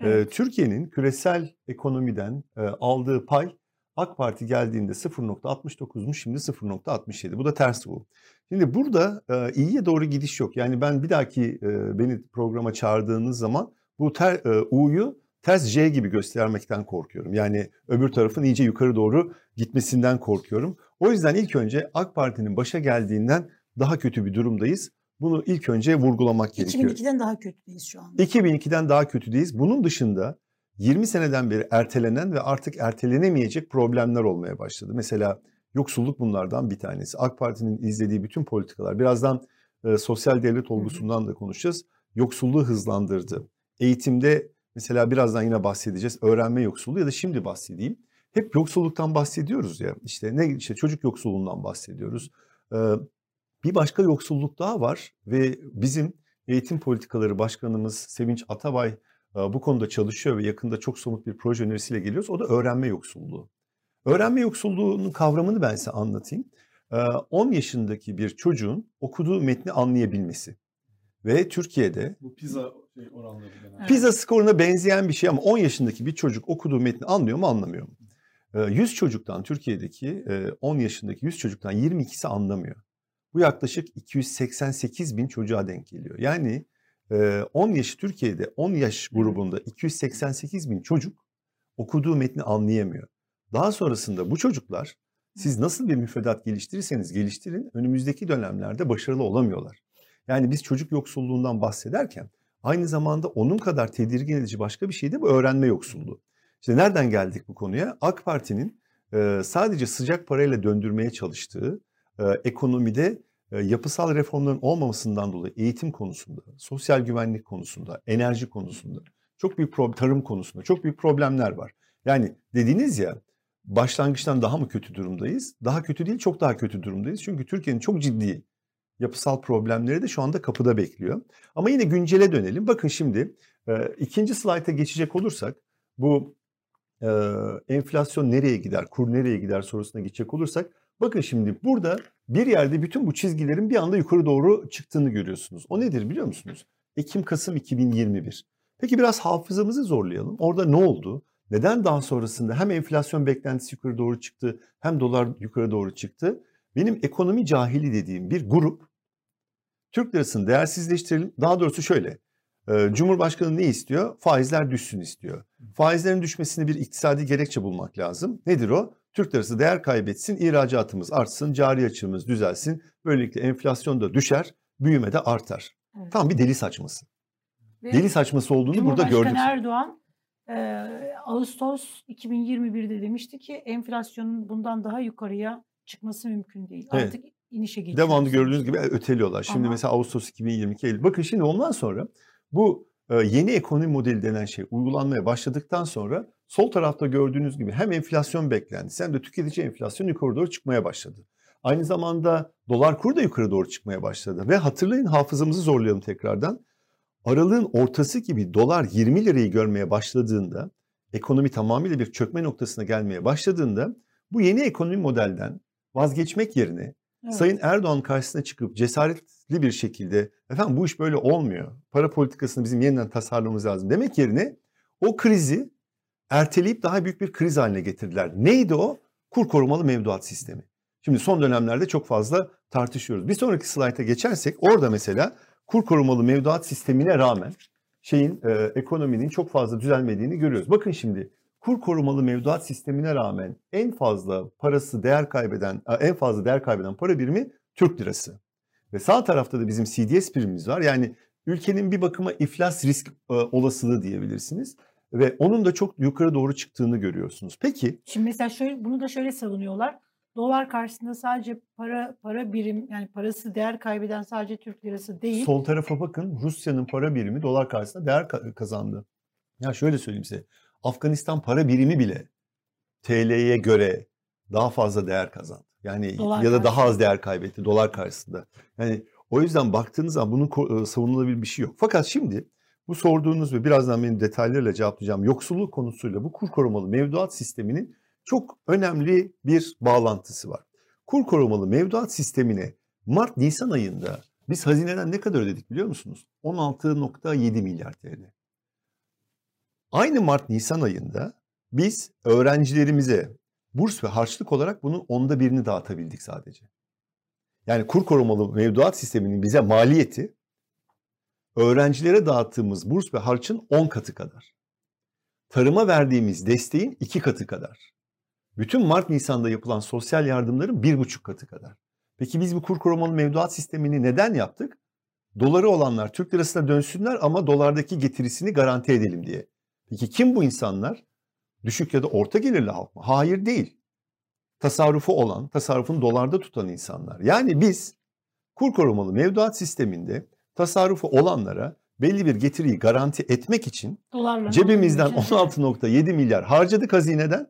C: E,
A: Evet.
C: Türkiye'nin küresel ekonomiden e, aldığı pay AK Parti geldiğinde 0.69'muş şimdi 0.67. Bu da ters bu. Şimdi burada e, iyiye doğru gidiş yok. Yani ben bir dahaki e, beni programa çağırdığınız zaman bu ter, e, U'yu ters J gibi göstermekten korkuyorum. Yani öbür tarafın iyice yukarı doğru gitmesinden korkuyorum. O yüzden ilk önce AK Parti'nin başa geldiğinden daha kötü bir durumdayız. Bunu ilk önce vurgulamak gerekiyor.
A: 2002'den daha kötüyüz şu anda.
C: 2002'den daha kötüdeyiz. Bunun dışında 20 seneden beri ertelenen ve artık ertelenemeyecek problemler olmaya başladı. Mesela yoksulluk bunlardan bir tanesi. AK Parti'nin izlediği bütün politikalar, birazdan e, sosyal devlet olgusundan da konuşacağız. Yoksulluğu hızlandırdı. Eğitimde mesela birazdan yine bahsedeceğiz. Öğrenme yoksulluğu ya da şimdi bahsedeyim. Hep yoksulluktan bahsediyoruz ya. İşte ne işte çocuk yoksulluğundan bahsediyoruz. Ee, bir başka yoksulluk daha var ve bizim Eğitim Politikaları Başkanımız Sevinç Atabay e, bu konuda çalışıyor ve yakında çok somut bir proje önerisiyle geliyoruz. O da öğrenme yoksulluğu. Öğrenme yoksulluğunun kavramını ben size anlatayım. Ee, 10 yaşındaki bir çocuğun okuduğu metni anlayabilmesi. Ve Türkiye'de
B: Bu pizza şey oranları genelde.
A: Evet.
C: Pizza skoruna benzeyen bir şey ama 10 yaşındaki bir çocuk okuduğu metni anlıyor mu anlamıyor mu? Ee, 100 çocuktan Türkiye'deki e, 10 yaşındaki 100 çocuktan 22'si anlamıyor. Bu yaklaşık 288 bin çocuğa denk geliyor. Yani e, 10 yaş Türkiye'de 10 yaş grubunda 288 bin çocuk okuduğu metni anlayamıyor. Daha sonrasında bu çocuklar siz nasıl bir müfredat geliştirirseniz geliştirin önümüzdeki dönemlerde başarılı olamıyorlar. Yani biz çocuk yoksulluğundan bahsederken aynı zamanda onun kadar tedirgin edici başka bir şey de bu öğrenme yoksulluğu. İşte nereden geldik bu konuya? AK Parti'nin e, sadece sıcak parayla döndürmeye çalıştığı e, ekonomide e, yapısal reformların olmamasından dolayı eğitim konusunda, sosyal güvenlik konusunda, enerji konusunda, çok büyük problem, tarım konusunda çok büyük problemler var. Yani dediğiniz ya başlangıçtan daha mı kötü durumdayız? Daha kötü değil, çok daha kötü durumdayız. Çünkü Türkiye'nin çok ciddi yapısal problemleri de şu anda kapıda bekliyor. Ama yine güncele dönelim. Bakın şimdi e, ikinci slayta geçecek olursak bu e, enflasyon nereye gider, kur nereye gider sorusuna geçecek olursak bakın şimdi burada bir yerde bütün bu çizgilerin bir anda yukarı doğru çıktığını görüyorsunuz. O nedir biliyor musunuz? Ekim-Kasım 2021. Peki biraz hafızamızı zorlayalım. Orada ne oldu? Neden daha sonrasında hem enflasyon beklentisi yukarı doğru çıktı hem dolar yukarı doğru çıktı? Benim ekonomi cahili dediğim bir grup Türk lirasını değersizleştirelim. Daha doğrusu şöyle. e, Cumhurbaşkanı ne istiyor? Faizler düşsün istiyor. Faizlerin düşmesini bir iktisadi gerekçe bulmak lazım. Nedir o? Türk lirası değer kaybetsin, ihracatımız artsın, cari açığımız düzelsin. Böylelikle enflasyon da düşer, büyüme de artar.
A: Evet.
C: Tam bir deli saçması.
A: Ve
C: Deli saçması olduğunu burada gördük.
A: Erdoğan e, Ağustos 2021'de demişti ki enflasyonun bundan daha yukarıya çıkması mümkün değil.
C: Evet.
A: Artık inişe geçiyor.
C: Devamlı gördüğünüz gibi öteliyorlar. Şimdi
A: Ama-
C: mesela Ağustos 2022 Eylül. Bakın şimdi ondan sonra bu e, yeni ekonomi modeli denen şey uygulanmaya başladıktan sonra Sol tarafta gördüğünüz gibi hem enflasyon beklentisi hem de tüketici enflasyon yukarı doğru çıkmaya başladı. Aynı zamanda dolar kuru da yukarı doğru çıkmaya başladı. Ve hatırlayın hafızamızı zorlayalım tekrardan. Aralığın ortası gibi dolar 20 lirayı görmeye başladığında, ekonomi tamamıyla bir çökme noktasına gelmeye başladığında bu yeni ekonomi modelden vazgeçmek yerine evet. Sayın Erdoğan karşısına çıkıp cesaretli bir şekilde efendim bu iş böyle olmuyor. Para politikasını bizim yeniden tasarlamamız lazım demek yerine o krizi erteleyip daha büyük bir kriz haline getirdiler. Neydi o? Kur korumalı mevduat sistemi. Şimdi son dönemlerde çok fazla tartışıyoruz. Bir sonraki slayta geçersek orada mesela kur korumalı mevduat sistemine rağmen şeyin e, ekonominin çok fazla düzelmediğini görüyoruz. Bakın şimdi kur korumalı mevduat sistemine rağmen en fazla parası değer kaybeden en fazla değer kaybeden para birimi Türk lirası. Ve sağ tarafta da bizim CDS primimiz var. Yani ülkenin bir bakıma iflas risk e, olasılığı diyebilirsiniz ve onun da çok yukarı doğru çıktığını görüyorsunuz. Peki
A: Şimdi mesela şöyle bunu da şöyle savunuyorlar. Dolar karşısında sadece para para birim yani parası değer kaybeden sadece Türk lirası değil.
C: sol tarafa bakın Rusya'nın para birimi dolar karşısında değer ka- kazandı. Ya şöyle söyleyeyim size. Afganistan para birimi bile TL'ye göre daha fazla değer kazandı. Yani
A: Dolar
C: ya da daha az değer kaybetti dolar karşısında. Yani o yüzden baktığınız zaman bunun e, savunulabilir bir şey yok. Fakat şimdi bu sorduğunuz ve birazdan benim detaylarıyla cevaplayacağım yoksulluk konusuyla bu kur korumalı mevduat sisteminin çok önemli bir bağlantısı var. Kur korumalı mevduat sistemine Mart-Nisan ayında biz hazineden ne kadar ödedik biliyor musunuz? 16.7 milyar TL. Aynı Mart-Nisan ayında biz öğrencilerimize burs ve harçlık olarak bunun onda birini dağıtabildik sadece. Yani kur korumalı mevduat sisteminin bize maliyeti öğrencilere dağıttığımız burs ve harçın 10 katı kadar. Tarıma verdiğimiz desteğin 2 katı kadar. Bütün Mart Nisan'da yapılan sosyal yardımların 1,5 katı kadar. Peki biz bu kur korumalı mevduat sistemini neden yaptık? Doları olanlar Türk lirasına dönsünler ama dolardaki getirisini garanti edelim diye. Peki kim bu insanlar? Düşük ya da orta gelirli halk mı? Hayır değil. Tasarrufu olan, tasarrufunu dolarda tutan insanlar. Yani biz kur korumalı mevduat sisteminde tasarrufu olanlara belli bir getiriyi garanti etmek için
A: Dolarla
C: cebimizden
A: ödeyeceğiz.
C: 16.7 milyar harcadık hazineden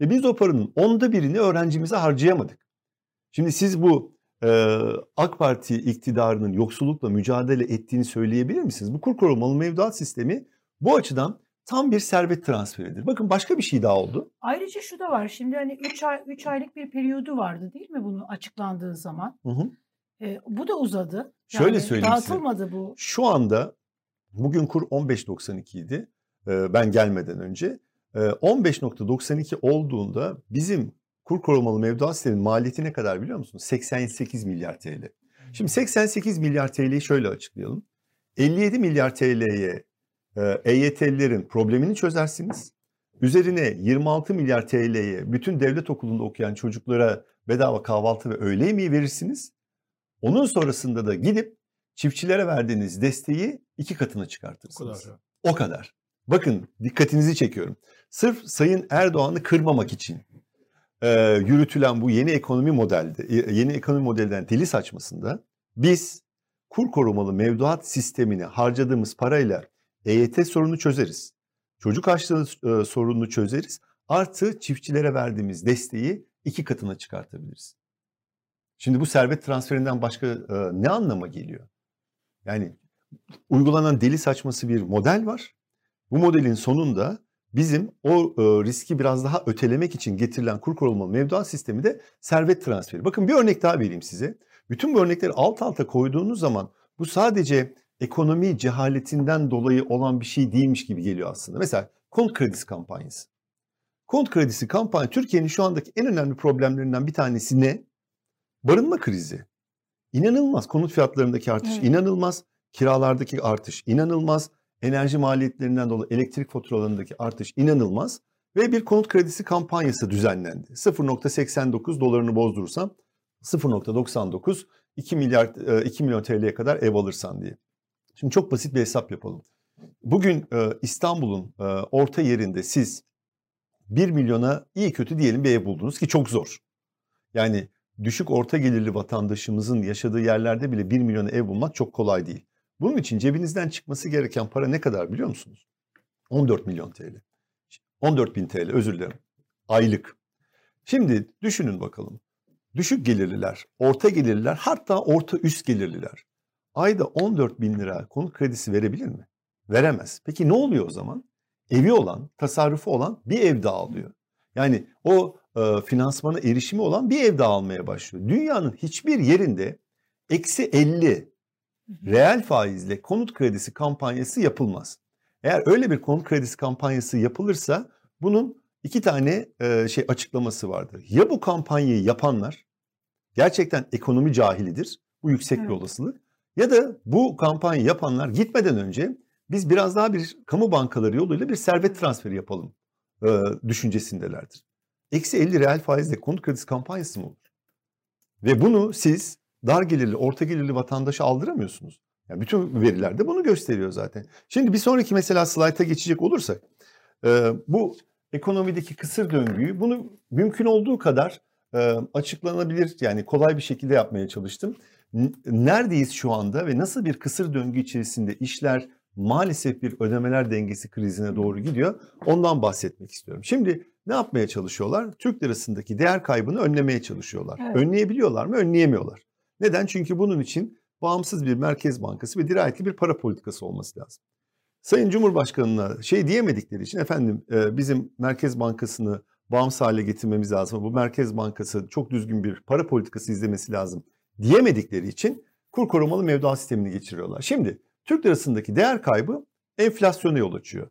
C: ve biz o paranın onda birini öğrencimize harcayamadık. Şimdi siz bu e, AK Parti iktidarının yoksullukla mücadele ettiğini söyleyebilir misiniz? Bu kur korumalı mevduat sistemi bu açıdan tam bir servet transferidir. Bakın başka bir şey daha oldu.
A: Ayrıca şu da var. Şimdi hani 3 ay 3 aylık bir periyodu vardı değil mi bunu açıklandığı zaman?
C: Hı hı.
A: E, bu da uzadı.
C: Şöyle söyleyeyim size.
A: Dağıtılmadı bu.
C: Şu anda bugün kur 15.92 idi e, ben gelmeden önce. E, 15.92 olduğunda bizim kur korumalı mevduat sisteminin maliyeti ne kadar biliyor musunuz? 88 milyar TL. Şimdi 88 milyar TL'yi şöyle açıklayalım. 57 milyar TL'ye e, EYT'lilerin problemini çözersiniz. Üzerine 26 milyar TL'ye bütün devlet okulunda okuyan çocuklara bedava kahvaltı ve öğle yemeği verirsiniz. Onun sonrasında da gidip çiftçilere verdiğiniz desteği iki katına
B: O
C: çıkartırsınız.
B: kadar.
C: O kadar. Bakın dikkatinizi çekiyorum. Sırf Sayın Erdoğan'ı kırmamak için e, yürütülen bu yeni ekonomi modelde, e, yeni ekonomi modelinden dili saçmasında biz kur korumalı mevduat sistemine harcadığımız parayla EYT sorunu çözeriz. Çocuk açlığı e, sorununu çözeriz. Artı çiftçilere verdiğimiz desteği iki katına çıkartabiliriz. Şimdi bu servet transferinden başka e, ne anlama geliyor? Yani uygulanan deli saçması bir model var. Bu modelin sonunda bizim o e, riski biraz daha ötelemek için getirilen kur korumalı mevduat sistemi de servet transferi. Bakın bir örnek daha vereyim size. Bütün bu örnekleri alt alta koyduğunuz zaman bu sadece ekonomi cehaletinden dolayı olan bir şey değilmiş gibi geliyor aslında. Mesela konut kredisi kampanyası. Konut kredisi kampanya Türkiye'nin şu andaki en önemli problemlerinden bir tanesi ne? Barınma krizi. İnanılmaz konut fiyatlarındaki artış,
A: Evet.
C: inanılmaz kiralardaki artış, inanılmaz enerji maliyetlerinden dolayı elektrik faturalarındaki artış inanılmaz ve bir konut kredisi kampanyası düzenlendi. 0.89 dolarını bozdurursam 0.99 2 milyar e, 2 milyon TL'ye kadar ev alırsan diye. Şimdi çok basit bir hesap yapalım. Bugün e, İstanbul'un e, orta yerinde siz 1 milyona iyi kötü diyelim bir ev buldunuz ki çok zor. Yani düşük orta gelirli vatandaşımızın yaşadığı yerlerde bile 1 milyona ev bulmak çok kolay değil. Bunun için cebinizden çıkması gereken para ne kadar biliyor musunuz? 14 milyon TL. 14 bin TL özür dilerim. Aylık. Şimdi düşünün bakalım. Düşük gelirliler, orta gelirliler hatta orta üst gelirliler ayda 14 bin lira konut kredisi verebilir mi? Veremez. Peki ne oluyor o zaman? Evi olan, tasarrufu olan bir ev daha alıyor. Yani o e, finansmana erişimi olan bir ev daha almaya başlıyor. Dünyanın hiçbir yerinde eksi 50 reel faizle konut kredisi kampanyası yapılmaz. Eğer öyle bir konut kredisi kampanyası yapılırsa bunun iki tane e, şey açıklaması vardır. Ya bu kampanyayı yapanlar gerçekten ekonomi cahilidir. Bu yüksek evet. bir olasılık. Ya da bu kampanyayı yapanlar gitmeden önce biz biraz daha bir kamu bankaları yoluyla bir servet transferi yapalım e, düşüncesindelerdir. Eksi 50 reel faizle konut kredisi kampanyası mı olur? Ve bunu siz dar gelirli, orta gelirli vatandaşa aldıramıyorsunuz. Yani bütün veriler de bunu gösteriyor zaten. Şimdi bir sonraki mesela slayta geçecek olursak e, bu ekonomideki kısır döngüyü bunu mümkün olduğu kadar e, açıklanabilir yani kolay bir şekilde yapmaya çalıştım. Neredeyiz şu anda ve nasıl bir kısır döngü içerisinde işler maalesef bir ödemeler dengesi krizine doğru gidiyor. Ondan bahsetmek istiyorum. Şimdi ne yapmaya çalışıyorlar? Türk lirasındaki değer kaybını önlemeye çalışıyorlar. Evet. Önleyebiliyorlar mı? Önleyemiyorlar. Neden? Çünkü bunun için bağımsız bir merkez bankası ve dirayetli bir para politikası olması lazım. Sayın Cumhurbaşkanı'na şey diyemedikleri için efendim bizim Merkez Bankası'nı bağımsız hale getirmemiz lazım. Bu Merkez Bankası çok düzgün bir para politikası izlemesi lazım diyemedikleri için kur korumalı mevduat sistemini geçiriyorlar. Şimdi Türk lirasındaki değer kaybı enflasyona yol açıyor.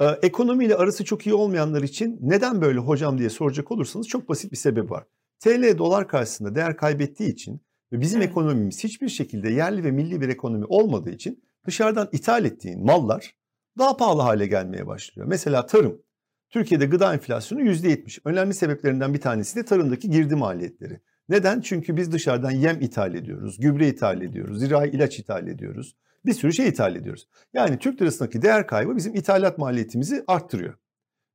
C: Ee, ekonomiyle arası çok iyi olmayanlar için neden böyle hocam diye soracak olursanız çok basit bir sebep var. TL dolar karşısında değer kaybettiği için ve bizim evet. ekonomimiz hiçbir şekilde yerli ve milli bir ekonomi olmadığı için dışarıdan ithal ettiğin mallar daha pahalı hale gelmeye başlıyor. Mesela tarım. Türkiye'de gıda enflasyonu %70. Önemli sebeplerinden bir tanesi de tarımdaki girdi maliyetleri. Neden? Çünkü biz dışarıdan yem ithal ediyoruz, gübre ithal ediyoruz, zirai ilaç ithal ediyoruz. Bir sürü şey ithal ediyoruz. Yani Türk lirasındaki değer kaybı bizim ithalat maliyetimizi arttırıyor.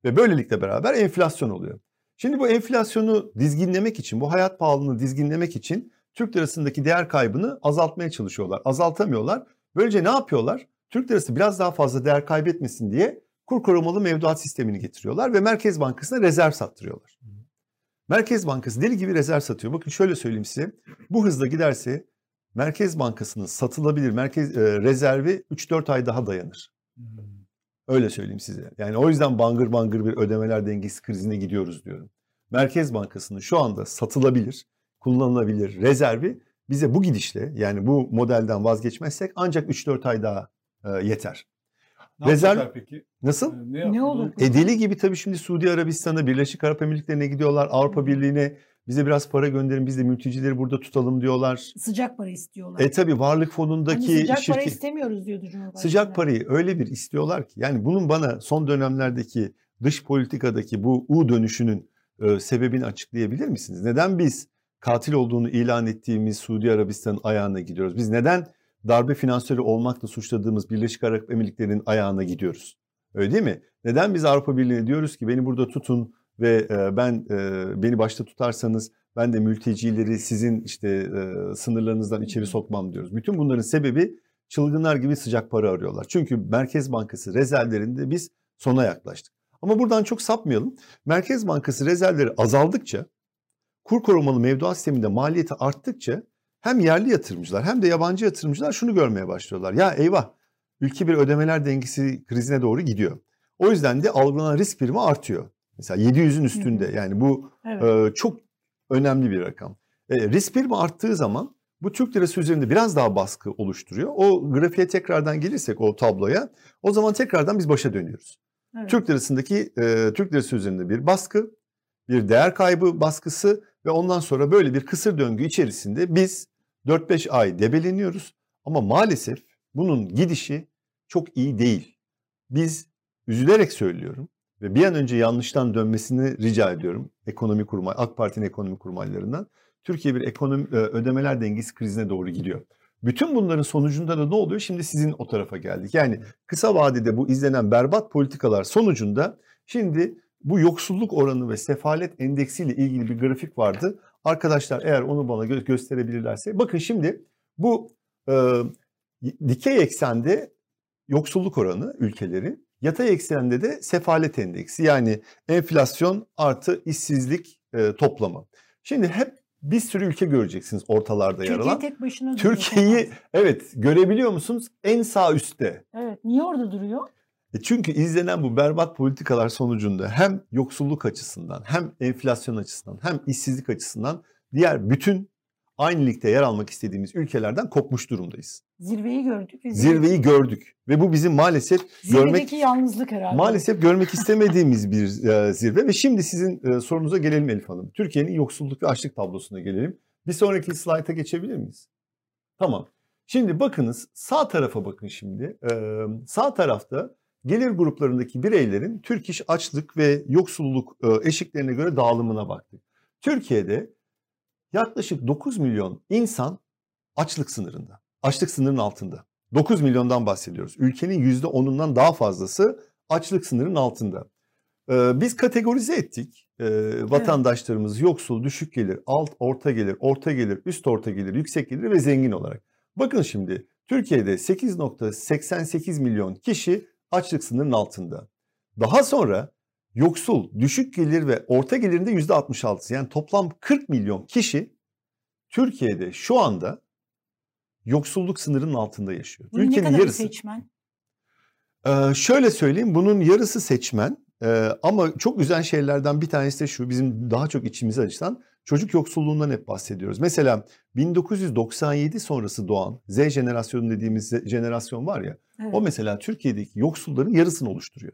C: Ve böylelikle beraber enflasyon oluyor. Şimdi bu enflasyonu dizginlemek için, bu hayat pahalılığını dizginlemek için Türk lirasındaki değer kaybını azaltmaya çalışıyorlar. Azaltamıyorlar. Böylece ne yapıyorlar? Türk lirası biraz daha fazla değer kaybetmesin diye kur korumalı mevduat sistemini getiriyorlar ve Merkez Bankası'na rezerv sattırıyorlar. Merkez Bankası deli gibi rezerv satıyor. Bakın şöyle söyleyeyim size. Bu hızla giderse Merkez Bankası'nın satılabilir merkez e, rezervi 3-4 ay daha dayanır. Hmm. Öyle söyleyeyim size. Yani o yüzden bangır bangır bir ödemeler dengesi krizine gidiyoruz diyorum. Merkez Bankası'nın şu anda satılabilir, kullanılabilir rezervi bize bu gidişle yani bu modelden vazgeçmezsek ancak 3-4 ay daha e, yeter.
B: Ne Rezerv peki?
C: Nasıl?
A: Ne, ne olur?
C: E deli gibi tabii şimdi Suudi Arabistan'a, Birleşik Arap Emirlikleri'ne gidiyorlar. Avrupa Birliği'ne bize biraz para gönderin biz de mültecileri burada tutalım diyorlar.
A: Sıcak para istiyorlar.
C: E tabii varlık fonundaki
A: hani sıcak şirket... para istemiyoruz diyordu Cumhurbaşkanı.
C: Sıcak parayı öyle bir istiyorlar ki yani bunun bana son dönemlerdeki dış politikadaki bu U dönüşünün e, sebebini açıklayabilir misiniz? Neden biz katil olduğunu ilan ettiğimiz Suudi Arabistan'ın ayağına gidiyoruz? Biz neden darbe finansörü olmakla suçladığımız Birleşik Arap Emirlikleri'nin ayağına gidiyoruz. Öyle değil mi? Neden biz Avrupa Birliği'ne diyoruz ki beni burada tutun ve e, ben e, beni başta tutarsanız ben de mültecileri sizin işte e, sınırlarınızdan içeri sokmam diyoruz. Bütün bunların sebebi çılgınlar gibi sıcak para arıyorlar. Çünkü Merkez Bankası rezervlerinde biz sona yaklaştık. Ama buradan çok sapmayalım. Merkez Bankası rezervleri azaldıkça kur korumalı mevduat sisteminde maliyeti arttıkça hem yerli yatırımcılar hem de yabancı yatırımcılar şunu görmeye başlıyorlar. Ya eyvah ülke bir ödemeler dengesi krizine doğru gidiyor. O yüzden de algılanan risk primi artıyor. Mesela 700'ün üstünde yani bu evet. e, çok önemli bir rakam. E, risk primi arttığı zaman bu Türk lirası üzerinde biraz daha baskı oluşturuyor. O grafiğe tekrardan gelirsek o tabloya o zaman tekrardan biz başa dönüyoruz. Evet. Türk lirasındaki e, Türk lirası üzerinde bir baskı, bir değer kaybı baskısı ve ondan sonra böyle bir kısır döngü içerisinde biz 4-5 ay debeleniyoruz ama maalesef bunun gidişi çok iyi değil. Biz üzülerek söylüyorum ve bir an önce yanlıştan dönmesini rica ediyorum ekonomi kurmay, AK Parti'nin ekonomi kurmaylarından. Türkiye bir ekonomi e, ödemeler dengesi krizine doğru gidiyor. Bütün bunların sonucunda da ne oluyor? Şimdi sizin o tarafa geldik. Yani kısa vadede bu izlenen berbat politikalar sonucunda şimdi bu yoksulluk oranı ve sefalet endeksiyle ilgili bir grafik vardı. Arkadaşlar eğer onu bana gö- gösterebilirlerse. Bakın şimdi bu e, dikey eksende yoksulluk oranı ülkelerin Yatay eksende de sefalet endeksi yani enflasyon artı işsizlik e, toplamı. Şimdi hep bir sürü ülke göreceksiniz ortalarda yer
A: Türkiye
C: alan.
A: tek başına.
C: Türkiye'yi evet görebiliyor musunuz? En sağ üstte.
A: Evet. Niye orada duruyor?
C: E çünkü izlenen bu berbat politikalar sonucunda hem yoksulluk açısından hem enflasyon açısından hem işsizlik açısından diğer bütün aynı ligde yer almak istediğimiz ülkelerden kopmuş durumdayız.
A: Zirveyi gördük. Ve
C: Zirveyi gördük ve bu bizim maalesef
A: Zirvedeki
C: görmek
A: yalnızlık herhalde.
C: maalesef görmek istemediğimiz bir e, zirve ve şimdi sizin e, sorunuza gelelim Elif Hanım. Türkiye'nin yoksulluk ve açlık tablosuna gelelim. Bir sonraki slayta geçebilir miyiz? Tamam. Şimdi bakınız sağ tarafa bakın şimdi. Ee, sağ tarafta gelir gruplarındaki bireylerin Türk iş açlık ve yoksulluk e, eşiklerine göre dağılımına baktık. Türkiye'de yaklaşık 9 milyon insan açlık sınırında. Açlık sınırının altında. 9 milyondan bahsediyoruz. Ülkenin %10'undan daha fazlası açlık sınırının altında. Ee, biz kategorize ettik ee, vatandaşlarımız yoksul, düşük gelir, alt orta gelir, orta gelir, üst orta gelir, yüksek gelir ve zengin olarak. Bakın şimdi Türkiye'de 8.88 milyon kişi açlık sınırının altında. Daha sonra yoksul, düşük gelir ve orta gelirinde %66 yani toplam 40 milyon kişi Türkiye'de şu anda yoksulluk sınırının altında yaşıyor.
A: Bunun ne
C: Ülkenin
A: kadar
C: yarısı.
A: seçmen?
C: Ee, şöyle söyleyeyim bunun yarısı seçmen Ee, ama çok üzen şeylerden bir tanesi de şu bizim daha çok içimizi acıtan çocuk yoksulluğundan hep bahsediyoruz. Mesela 1997 sonrası doğan Z jenerasyonu dediğimiz jenerasyon var ya
A: Evet.
C: o mesela Türkiye'deki yoksulların yarısını oluşturuyor.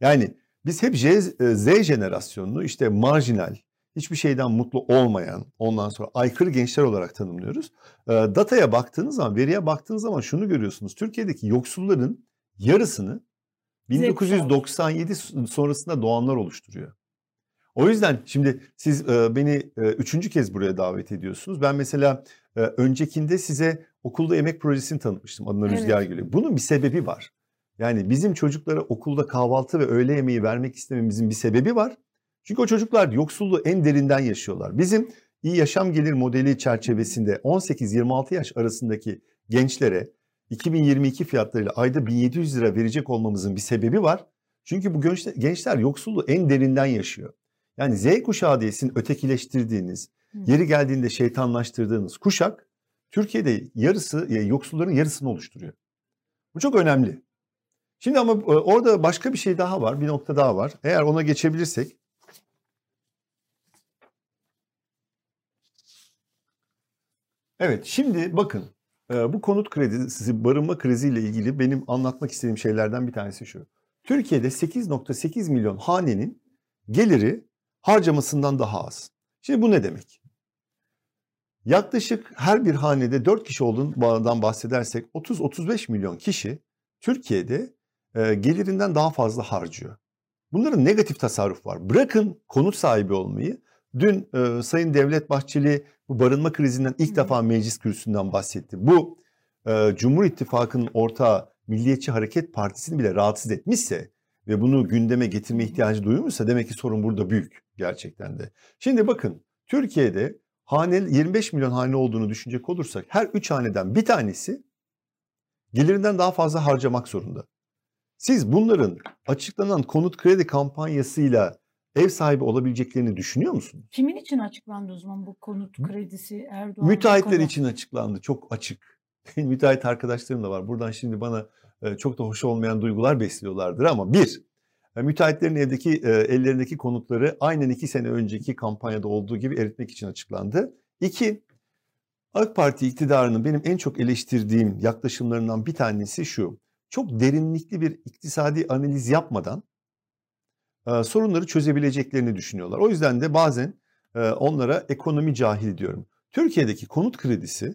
C: Yani biz hep J, Z jenerasyonunu işte marjinal, hiçbir şeyden mutlu olmayan, ondan sonra aykırı gençler olarak tanımlıyoruz. Ee, dataya baktığınız zaman, veriye baktığınız zaman şunu görüyorsunuz. Türkiye'deki yoksulların yarısını 1997 sonrasında doğanlar oluşturuyor. O yüzden şimdi siz e, beni e, üçüncü kez buraya davet ediyorsunuz. Ben mesela e, öncekinde size okulda yemek projesini tanıtmıştım adına
A: Evet.
C: Rüzgar Gülü. Bunun bir sebebi var. Yani bizim çocuklara okulda kahvaltı ve öğle yemeği vermek istememizin bir sebebi var. Çünkü o çocuklar yoksulluğu en derinden yaşıyorlar. Bizim iyi yaşam gelir modeli çerçevesinde 18-26 yaş arasındaki gençlere 2022 fiyatlarıyla ayda 1700 lira verecek olmamızın bir sebebi var. Çünkü bu gençler, gençler yoksulluğu en derinden yaşıyor. Yani Z kuşağı diye sizin ötekileştirdiğiniz, yeri geldiğinde şeytanlaştırdığınız kuşak Türkiye'de yarısı, ya yoksulların yarısını oluşturuyor. Bu çok önemli. Şimdi ama e, orada başka bir şey daha var, bir nokta daha var. Eğer ona geçebilirsek. Evet, şimdi bakın e, bu konut kredisi, barınma kriziyle ilgili benim anlatmak istediğim şeylerden bir tanesi şu. Türkiye'de 8.8 milyon hanenin geliri harcamasından daha az. Şimdi bu ne demek? Yaklaşık her bir hanede 4 kişi olduğundan bahsedersek 30-35 milyon kişi Türkiye'de e, gelirinden daha fazla harcıyor. Bunların negatif tasarruf var. Bırakın konut sahibi olmayı. Dün e, Sayın Devlet Bahçeli bu barınma krizinden ilk
A: Hı.
C: defa meclis kürsüsünden bahsetti. Bu e, Cumhur İttifakı'nın ortağı Milliyetçi Hareket Partisi'ni bile rahatsız etmişse ve bunu gündeme getirme ihtiyacı duyuyorsa demek ki sorun burada büyük gerçekten de. Şimdi bakın Türkiye'de hane 25 milyon hane olduğunu düşünecek olursak her 3 haneden bir tanesi gelirinden daha fazla harcamak zorunda. Siz bunların açıklanan konut kredi kampanyasıyla ev sahibi olabileceklerini düşünüyor musunuz?
A: Kimin için açıklandı o zaman bu konut kredisi Erdoğan?
C: Müteahhitler
A: kadar?
C: için açıklandı. Çok açık. Müteahhit arkadaşlarım da var. Buradan şimdi bana e, çok da hoş olmayan duygular besliyorlardır ama bir, e, müteahhitlerin evdeki e, ellerindeki konutları aynen iki sene önceki kampanyada olduğu gibi eritmek için açıklandı. İki, AK Parti iktidarının benim en çok eleştirdiğim yaklaşımlarından bir tanesi şu. Çok derinlikli bir iktisadi analiz yapmadan e, sorunları çözebileceklerini düşünüyorlar. O yüzden de bazen e, onlara ekonomi cahil diyorum. Türkiye'deki konut kredisi,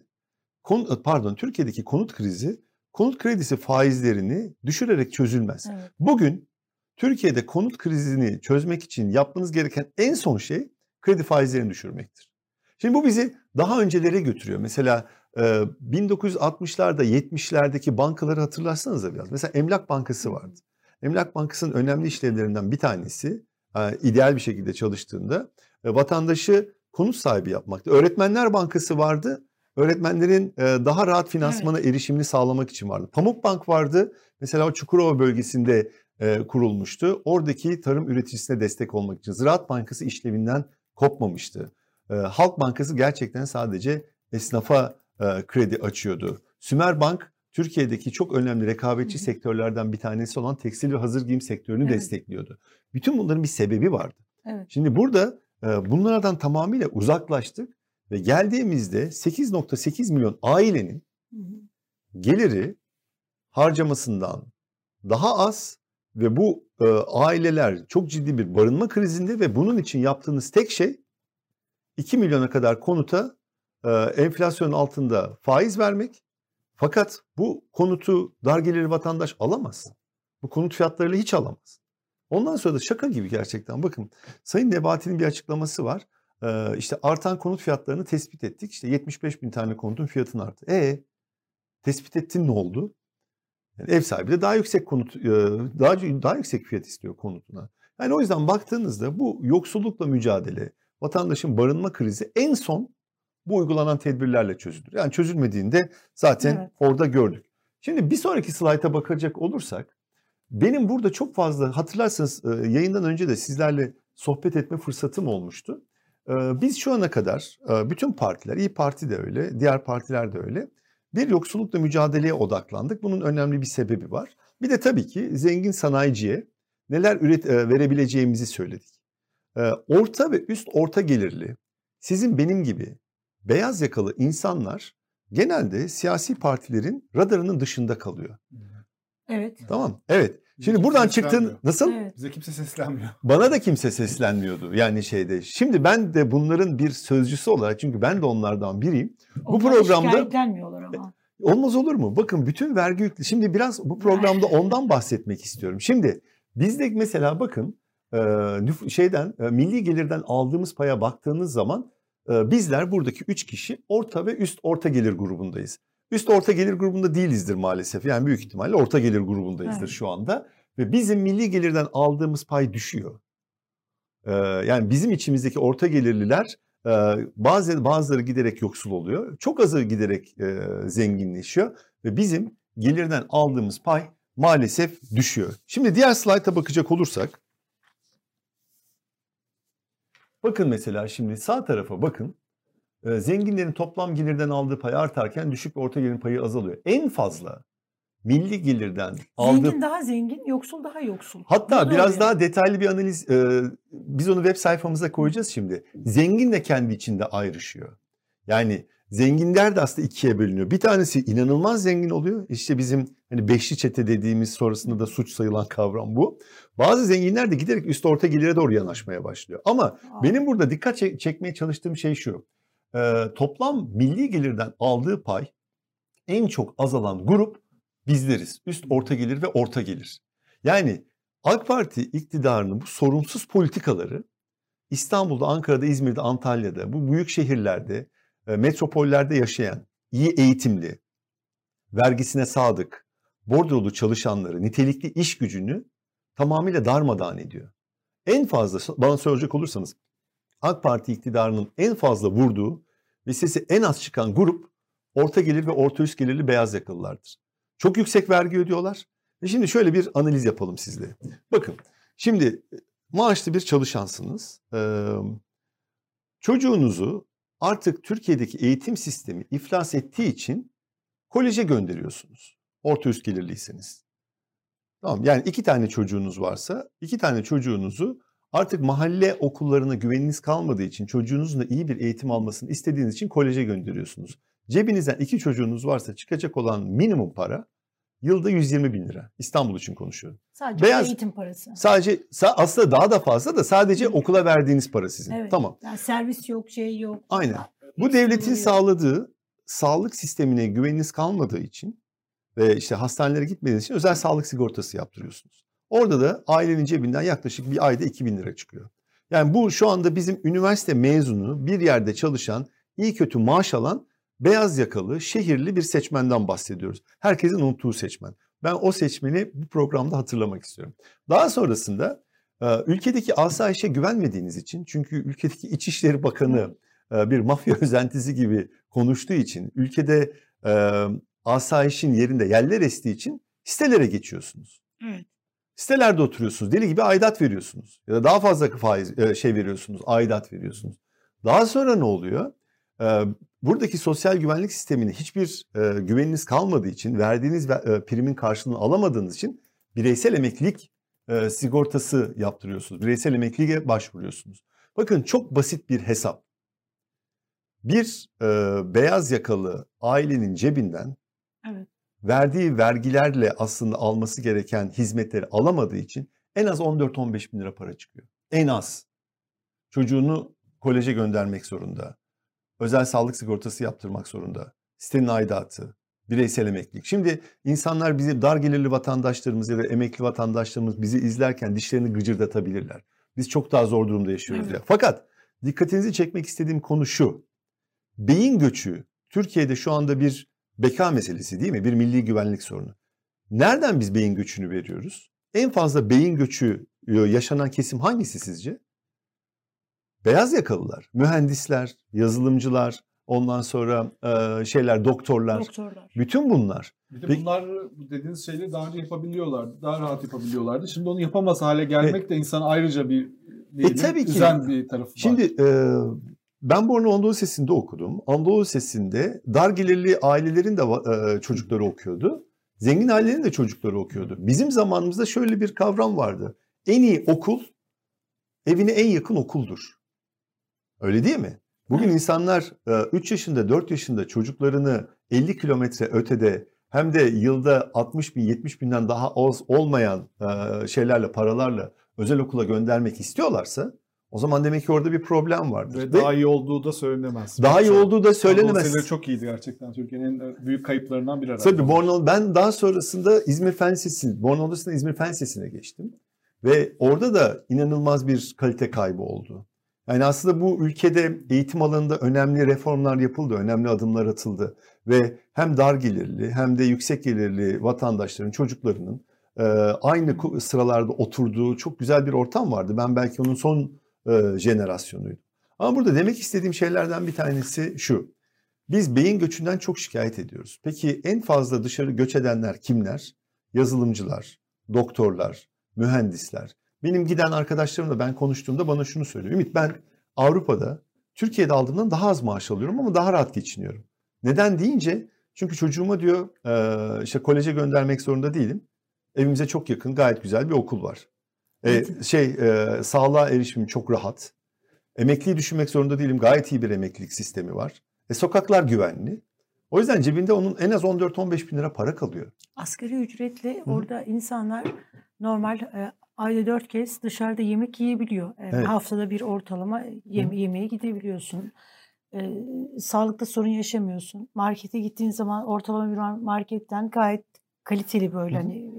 C: kon, pardon Türkiye'deki konut krizi, konut kredisi faizlerini düşürerek çözülmez.
A: Evet.
C: Bugün Türkiye'de konut krizini çözmek için yapmanız gereken en son şey kredi faizlerini düşürmektir. Şimdi bu bizi daha öncelere götürüyor. Mesela e, 1960'larda 70'lerdeki bankaları hatırlarsanız biraz. Mesela Emlak Bankası vardı. Emlak Bankası'nın önemli işlevlerinden bir tanesi ideal bir şekilde çalıştığında vatandaşı konut sahibi yapmaktı. Öğretmenler Bankası vardı. Öğretmenlerin daha rahat finansmana erişimini sağlamak için vardı. Pamukbank vardı. Mesela o Çukurova bölgesinde kurulmuştu. Oradaki tarım üreticisine destek olmak için. Ziraat Bankası işlevinden kopmamıştı. Halk Bankası gerçekten sadece esnafa e, kredi açıyordu. Sümer Bank Türkiye'deki çok önemli rekabetçi sektörlerden bir tanesi olan tekstil ve hazır giyim sektörünü
A: Evet.
C: destekliyordu. Bütün bunların bir sebebi vardı.
A: Evet.
C: Şimdi burada e, bunlardan tamamıyla uzaklaştık ve geldiğimizde 8.8 milyon ailenin geliri harcamasından daha az ve bu e, aileler çok ciddi bir barınma krizinde ve bunun için yaptığınız tek şey 2 milyona kadar konuta e, enflasyonun altında faiz vermek. Fakat bu konutu dar gelirli vatandaş alamaz. Bu konut fiyatlarıyla hiç alamaz. Ondan sonra da şaka gibi gerçekten bakın Sayın Nebati'nin bir açıklaması var. Ee, işte artan konut fiyatlarını tespit ettik. İşte 75 bin tane konutun fiyatını arttı. E tespit ettin ne oldu? Yani ev sahibi de daha yüksek konut, e, daha daha yüksek fiyat istiyor konutuna. Yani o yüzden baktığınızda bu yoksullukla mücadele, vatandaşın barınma krizi en son bu uygulanan tedbirlerle çözülür. Yani çözülmediğinde zaten
A: Evet.
C: orada gördük. Şimdi bir sonraki slayta bakacak olursak benim burada çok fazla hatırlarsanız e, yayından önce de sizlerle sohbet etme fırsatım olmuştu. E, Biz şu ana kadar e, bütün partiler, İyi Parti de öyle, diğer partiler de öyle bir yoksullukla mücadeleye odaklandık. Bunun önemli bir sebebi var. Bir de tabii ki zengin sanayiciye neler üret verebileceğimizi söyledik. Orta ve üst orta gelirli, sizin benim gibi beyaz yakalı insanlar genelde siyasi partilerin radarının dışında kalıyor.
A: Evet.
C: Tamam. Evet. Şimdi buradan çıktın nasıl?
A: Evet.
D: Bize kimse seslenmiyor.
C: Bana da kimse seslenmiyordu yani şeyde. Şimdi ben de bunların bir sözcüsü olarak çünkü ben de onlardan biriyim.
A: Onlar
C: programda-
A: şikayetlenmiyorlar ama.
C: Olmaz olur mu? Bakın bütün vergi yüklü. Şimdi biraz bu programda ondan bahsetmek istiyorum. Şimdi bizde mesela bakın e, şeyden e, milli gelirden aldığımız paya baktığınız zaman e, bizler buradaki üç kişi orta ve üst orta gelir grubundayız. Üst orta gelir grubunda değilizdir maalesef. Yani büyük ihtimalle orta gelir grubundayızdır
A: Evet.
C: şu anda. Ve bizim milli gelirden aldığımız pay düşüyor. E, yani bizim içimizdeki orta gelirliler e, bazı bazıları giderek yoksul oluyor. Çok azı giderek e, zenginleşiyor ve bizim gelirden aldığımız pay maalesef düşüyor. Şimdi diğer slayta bakacak olursak bakın mesela şimdi sağ tarafa bakın. E, zenginlerin toplam gelirden aldığı pay artarken düşük ve orta gelirin payı azalıyor. En fazla milli gelirden aldığı
A: Zengin daha zengin, yoksul daha yoksul.
C: Hatta
A: da
C: biraz
A: oluyor.
C: daha detaylı bir analiz e, biz onu web sayfamıza koyacağız şimdi. Zengin de kendi içinde ayrışıyor. Yani zenginler de aslında ikiye bölünüyor. Bir tanesi inanılmaz zengin oluyor. İşte bizim hani beşli çete dediğimiz sonrasında da suç sayılan kavram bu. Bazı zenginler de giderek üst orta gelire doğru yanaşmaya başlıyor. Ama benim burada dikkat çek- çekmeye çalıştığım şey şu. Ee, toplam milli gelirden aldığı pay en çok azalan grup bizleriz. Üst orta gelir ve orta gelir. Yani AK Parti iktidarının bu sorumsuz politikaları İstanbul'da, Ankara'da, İzmir'de, Antalya'da, bu büyük şehirlerde, metropollerde yaşayan, iyi eğitimli, vergisine sadık, bordrolu çalışanları, nitelikli iş gücünü tamamıyla darmadağın ediyor. En fazla bana soracak olursanız AK Parti iktidarının en fazla vurduğu ve sesi en az çıkan grup orta gelir ve orta üst gelirli beyaz yakalılardır. Çok yüksek vergi ödüyorlar. Ve şimdi şöyle bir analiz yapalım sizle. Bakın şimdi maaşlı bir çalışansınız. Ee, çocuğunuzu artık Türkiye'deki eğitim sistemi iflas ettiği için koleje gönderiyorsunuz. Orta üst gelirliyseniz. Tamam yani iki tane çocuğunuz varsa iki tane çocuğunuzu artık mahalle okullarına güveniniz kalmadığı için çocuğunuzun da iyi bir eğitim almasını istediğiniz için koleje gönderiyorsunuz. Cebinizden iki çocuğunuz varsa çıkacak olan minimum para yılda 120 bin lira. İstanbul için konuşuyorum.
A: Sadece
C: beyaz-
A: eğitim parası.
C: Sadece sa- aslında daha da fazla da sadece okula verdiğiniz para sizin.
A: Evet.
C: Tamam.
A: Yani servis yok, şey yok.
C: Aynen. Bu devletin sağladığı sağlık sistemine güveniniz kalmadığı için ve işte hastanelere gitmediğiniz için özel sağlık sigortası yaptırıyorsunuz. Orada da ailenin cebinden yaklaşık bir ayda 2000 lira çıkıyor. Yani bu şu anda bizim üniversite mezunu bir yerde çalışan iyi kötü maaş alan beyaz yakalı şehirli bir seçmenden bahsediyoruz. Herkesin unuttuğu seçmen. Ben o seçmeni bu programda hatırlamak istiyorum. Daha sonrasında e, ülkedeki asayişe güvenmediğiniz için çünkü ülkedeki İçişleri Bakanı e, bir mafya özentisi gibi konuştuğu için ülkede e, asayişin yerinde yerler estiği için sitelere geçiyorsunuz.
A: Evet.
C: Sitelerde oturuyorsunuz. Deli gibi aidat veriyorsunuz. Ya da daha fazla faiz şey veriyorsunuz. Aidat veriyorsunuz. Daha sonra ne oluyor? Buradaki sosyal güvenlik sistemine hiçbir güveniniz kalmadığı için, verdiğiniz primin karşılığını alamadığınız için bireysel emeklilik sigortası yaptırıyorsunuz. Bireysel emekliliğe başvuruyorsunuz. Bakın çok basit bir hesap. Bir e, beyaz yakalı ailenin cebinden evet. verdiği vergilerle aslında alması gereken hizmetleri alamadığı için en az 14-15 bin lira para çıkıyor. En az. Çocuğunu koleje göndermek zorunda. Özel sağlık sigortası yaptırmak zorunda. Sitenin aidatı, bireysel emeklilik. Şimdi insanlar bizi dar gelirli vatandaşlarımız ya da emekli vatandaşlarımız bizi izlerken dişlerini gıcırdatabilirler. Biz çok daha zor durumda yaşıyoruz evet. ya. Fakat dikkatinizi çekmek istediğim konu şu. Beyin göçü Türkiye'de şu anda bir beka meselesi değil mi? Bir milli güvenlik sorunu. Nereden biz beyin göçünü veriyoruz? En fazla beyin göçü yaşanan kesim hangisi sizce? Beyaz yakalılar, mühendisler, yazılımcılar, ondan sonra e, şeyler, doktorlar, doktorlar. Bütün bunlar.
B: Bir de bunlar bu dediğiniz şeyleri daha önce yapabiliyorlardı. Daha rahat yapabiliyorlardı. Şimdi onu yapamaz hale gelmek e, de insan ayrıca bir e, tabii ki. üzen bir tarafı var.
C: Şimdi e, ben Borno Anadolu Lisesi'nde okudum. Anadolu Lisesi'nde dar gelirli ailelerin de e, çocukları okuyordu. Zengin ailelerin de çocukları okuyordu. Bizim zamanımızda şöyle bir kavram vardı. En iyi okul evine en yakın okuldur. Öyle değil mi? Bugün insanlar 3 e, yaşında 4 yaşında çocuklarını 50 kilometre ötede hem de yılda 60 bin 70 binden daha az olmayan e, şeylerle paralarla özel okula göndermek istiyorlarsa o zaman demek ki orada bir problem vardır.
B: Ve, Ve daha iyi olduğu da söylenemez.
C: Daha iyi olduğu da söylenemez.
B: Anadolu çok iyiydi gerçekten. Türkiye'nin en büyük kayıplarından biri.
C: Tabii Bornol, ben daha sonrasında İzmir Fen Lisesi, Bornol İzmir Fen Lisesi'ne geçtim. Ve orada da inanılmaz bir kalite kaybı oldu. Yani aslında bu ülkede eğitim alanında önemli reformlar yapıldı, önemli adımlar atıldı ve hem dar gelirli hem de yüksek gelirli vatandaşların çocuklarının e, aynı sıralarda oturduğu çok güzel bir ortam vardı. Ben belki onun son e, jenerasyonuyum. Ama burada demek istediğim şeylerden bir tanesi şu. Biz beyin göçünden çok şikayet ediyoruz. Peki en fazla dışarı göç edenler kimler? Yazılımcılar, doktorlar, mühendisler. Benim giden arkadaşlarımla ben konuştuğumda bana şunu söylüyor. Ümit ben Avrupa'da Türkiye'de aldığımdan daha az maaş alıyorum ama daha rahat geçiniyorum. Neden deyince çünkü çocuğuma diyor işte koleje göndermek zorunda değilim. Evimize çok yakın gayet güzel bir okul var. Evet. şey e, sağlığa erişimim çok rahat. Emekliyi düşünmek zorunda değilim. Gayet iyi bir emeklilik sistemi var. E, sokaklar güvenli. O yüzden cebinde onun en az 14-15 bin lira para kalıyor.
A: Asgari ücretle Hı. orada insanlar normal e, ayda dört kez dışarıda yemek yiyebiliyor. Evet. Haftada bir ortalama yeme yemeğe gidebiliyorsun. Ee, sağlıkta sorun yaşamıyorsun. Markete gittiğin zaman ortalama bir marketten gayet kaliteli böyle Hı. hani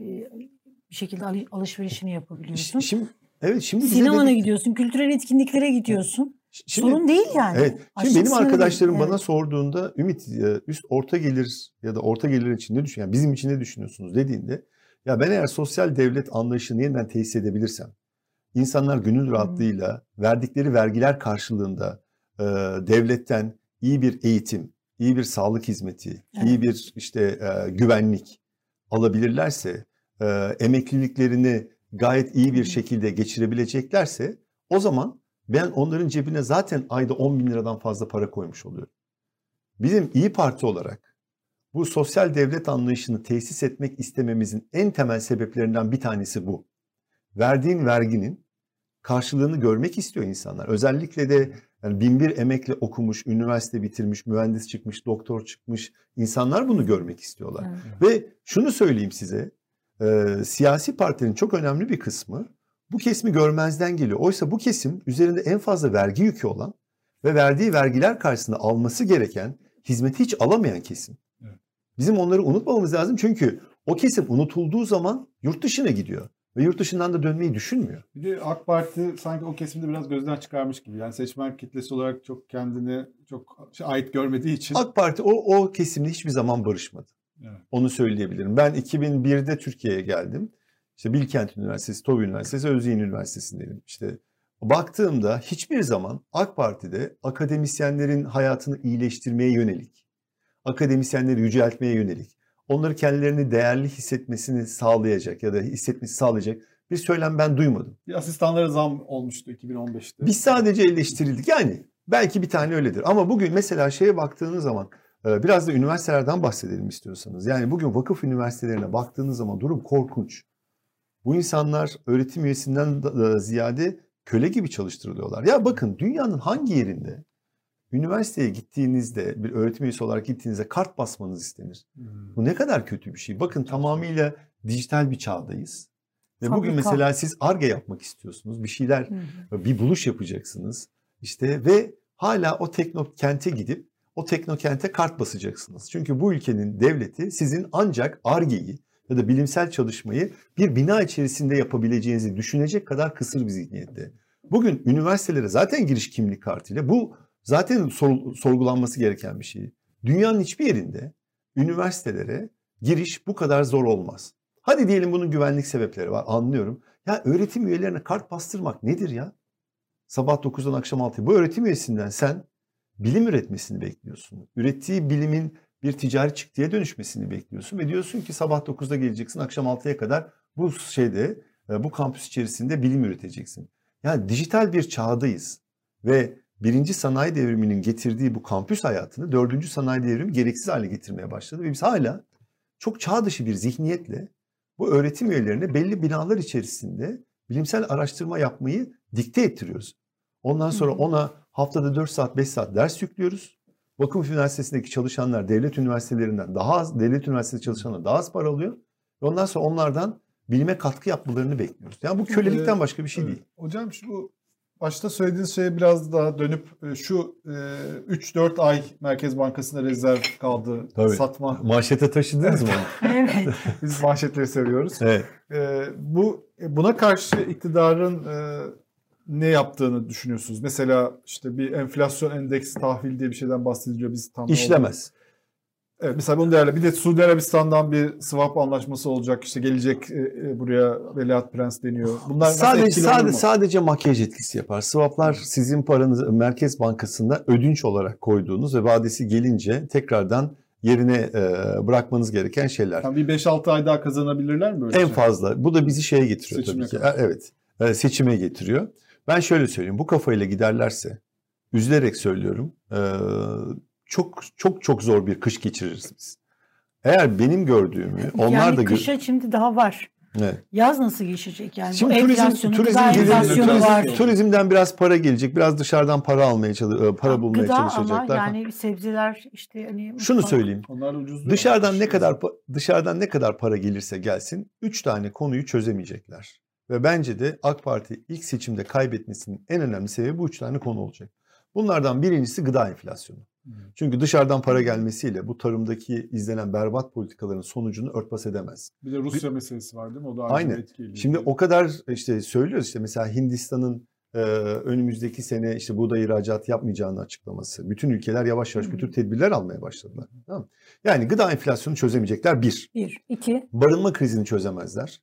A: bir şekilde alışverişini yapabiliyorsun.
C: Şimdi evet şimdi
A: sinemana dedik... gidiyorsun, kültürel etkinliklere gidiyorsun. Şimdi, Sorun değil yani.
C: Evet. Şimdi Aşırı benim arkadaşlarım değil. bana evet. sorduğunda Ümit üst orta gelir ya da orta gelir için ne düşünüyorsun? Yani bizim için ne düşünüyorsunuz dediğinde ya ben eğer sosyal devlet anlayışını yeniden tesis edebilirsem, insanlar gönül rahatlığıyla verdikleri vergiler karşılığında e, devletten iyi bir eğitim, iyi bir sağlık hizmeti, evet. iyi bir işte e, güvenlik alabilirlerse, e, emekliliklerini gayet iyi bir şekilde geçirebileceklerse o zaman ben onların cebine zaten ayda 10 bin liradan fazla para koymuş oluyorum. Bizim İyi Parti olarak bu sosyal devlet anlayışını tesis etmek istememizin en temel sebeplerinden bir tanesi bu. Verdiğin verginin karşılığını görmek istiyor insanlar. Özellikle de yani bin bir emekle okumuş, üniversite bitirmiş, mühendis çıkmış, doktor çıkmış insanlar bunu görmek istiyorlar. Evet. Ve şunu söyleyeyim size, e, siyasi partinin çok önemli bir kısmı bu kesimi görmezden geliyor. Oysa bu kesim üzerinde en fazla vergi yükü olan ve verdiği vergiler karşısında alması gereken hizmeti hiç alamayan kesim. Bizim onları unutmamamız lazım çünkü o kesim unutulduğu zaman yurt dışına gidiyor. Ve yurt dışından da dönmeyi düşünmüyor.
B: Bir de AK Parti sanki o kesimde biraz gözden çıkarmış gibi. Yani seçmen kitlesi olarak çok kendini çok ait görmediği için.
C: AK Parti o, o kesimle hiçbir zaman barışmadı. Evet. Onu söyleyebilirim. Ben 2001'de Türkiye'ye geldim. İşte Bilkent Üniversitesi, TOB Üniversitesi, Özyeğin Üniversitesi'ndeydim. İşte baktığımda hiçbir zaman AK Parti'de akademisyenlerin hayatını iyileştirmeye yönelik akademisyenleri yüceltmeye yönelik, onları kendilerini değerli hissetmesini sağlayacak ya da hissetmesi sağlayacak bir söylem ben duymadım.
D: Bir asistanlara zam olmuştu 2015'te.
C: Biz sadece eleştirildik. Yani belki bir tane öyledir. Ama bugün mesela şeye baktığınız zaman e, biraz da üniversitelerden bahsedelim istiyorsanız. Yani bugün vakıf üniversitelerine baktığınız zaman durum korkunç. Bu insanlar öğretim üyesinden da- ziyade köle gibi çalıştırılıyorlar. Ya bakın dünyanın hangi yerinde üniversiteye gittiğinizde bir öğretim üyesi olarak gittiğinizde kart basmanız istenir.
D: Hmm.
C: Bu ne kadar kötü bir şey. Bakın tamamıyla dijital bir çağdayız. Ve bugün
A: Fabrika.
C: mesela siz ARGE yapmak istiyorsunuz. Bir şeyler
A: hı.
C: bir buluş yapacaksınız. İşte ve hala o teknokente gidip o teknokente kart basacaksınız. Çünkü bu ülkenin devleti sizin ancak ARGE'yi ya da bilimsel çalışmayı bir bina içerisinde yapabileceğinizi düşünecek kadar kısır bir zihniyette. Bugün üniversitelere zaten giriş kimlik kartıyla bu zaten sor- sorgulanması gereken bir şey. Dünyanın hiçbir yerinde üniversitelere giriş bu kadar zor olmaz. Hadi diyelim bunun güvenlik sebepleri var anlıyorum. Ya öğretim üyelerine kart bastırmak nedir ya? Sabah 9'dan akşam 6'ya. Bu öğretim üyesinden sen bilim üretmesini bekliyorsun. Ürettiği bilimin bir ticari çıktıya dönüşmesini bekliyorsun. Ve diyorsun ki sabah 9'da geleceksin akşam 6'ya kadar bu şeyde e, bu kampüs içerisinde bilim üreteceksin. Yani dijital bir çağdayız. Ve birinci sanayi devriminin getirdiği bu kampüs hayatını dördüncü sanayi devrimi gereksiz hale getirmeye başladı. Ve biz hala çok çağ dışı bir zihniyetle bu öğretim üyelerine belli binalar içerisinde bilimsel araştırma yapmayı dikte ettiriyoruz. Ondan sonra ona haftada 4 saat 5 saat ders yüklüyoruz. Vakıf Üniversitesi'ndeki çalışanlar devlet üniversitelerinden daha az, devlet üniversitesi çalışanlar daha az para alıyor. Ve ondan sonra onlardan bilime katkı yapmalarını bekliyoruz. Yani bu kölelikten
D: Ee,
C: başka bir şey değil.
D: Hocam şu başta söylediğiniz şeye biraz daha dönüp e, şu e, 3-4 ay Merkez Bankası'nda rezerv kaldı
C: Tabii.
D: satma.
C: Manşete taşıdınız mı?
A: Evet.
D: Biz manşetleri seviyoruz.
C: evet.
D: E, bu buna karşı iktidarın e, ne yaptığını düşünüyorsunuz? Mesela işte bir enflasyon endeks tahvil diye bir şeyden bahsediliyor. Biz tam
C: İşlemez.
D: Evet, mesela bunu değerli. Bir de Suudi Arabistan'dan bir swap anlaşması olacak. İşte gelecek e, e, buraya Veliaht Prens deniyor. Bunlar
C: Sadece sadece,
D: mu?
C: sadece makyaj etkisi yapar. Swaplar sizin paranızı Merkez Bankası'nda ödünç olarak koyduğunuz ve vadesi gelince tekrardan yerine e, bırakmanız gereken şeyler.
D: Yani bir 5-6 ay daha kazanabilirler mi böyle?
C: En
D: şey?
C: fazla. Bu da bizi şeye getiriyor
D: Seçime
C: tabii ki.
D: kadar.
C: Evet. E, Seçime getiriyor. Ben şöyle söyleyeyim. Bu kafayla giderlerse üzülerek söylüyorum. e, çok çok çok zor bir kış geçiririz biz. Eğer benim gördüğümü onlar
A: yani
C: da gö-
A: kışa şimdi daha var.
C: Evet.
A: Yaz nasıl geçecek yani?
C: Şimdi
A: bu
C: turizm, turizm
A: gıda
C: gelir-
A: enflasyonu
D: turizm-
A: var.
C: turizmden biraz para gelecek. Biraz dışarıdan para almaya çalış- e, para bulmaya
A: Gıda ama
C: çalışacaklar.
A: yani sebzeler işte hani
C: Şunu
A: mutfak-
C: söyleyeyim.
D: Onlar ucuz.
C: Dışarıdan ne kadar dışarıdan ne kadar para gelirse gelsin üç tane konuyu çözemeyecekler. Ve bence de AK Parti ilk seçimde kaybetmesinin en önemli sebebi bu üç tane konu olacak. Bunlardan birincisi gıda enflasyonu. Çünkü dışarıdan para gelmesiyle bu tarımdaki izlenen berbat politikaların sonucunu örtbas edemez.
D: Bir de Rusya meselesi var değil mi? O da.
C: Aynen.
D: etkili.
C: Şimdi o kadar işte söylüyoruz işte mesela Hindistan'ın e, önümüzdeki sene işte buğday ihracatı yapmayacağını açıklaması. Bütün ülkeler yavaş yavaş bu tür tedbirler almaya başladılar. Tamam? Yani gıda enflasyonu çözemeyecekler bir.
A: Bir, iki.
C: Barınma krizini çözemezler.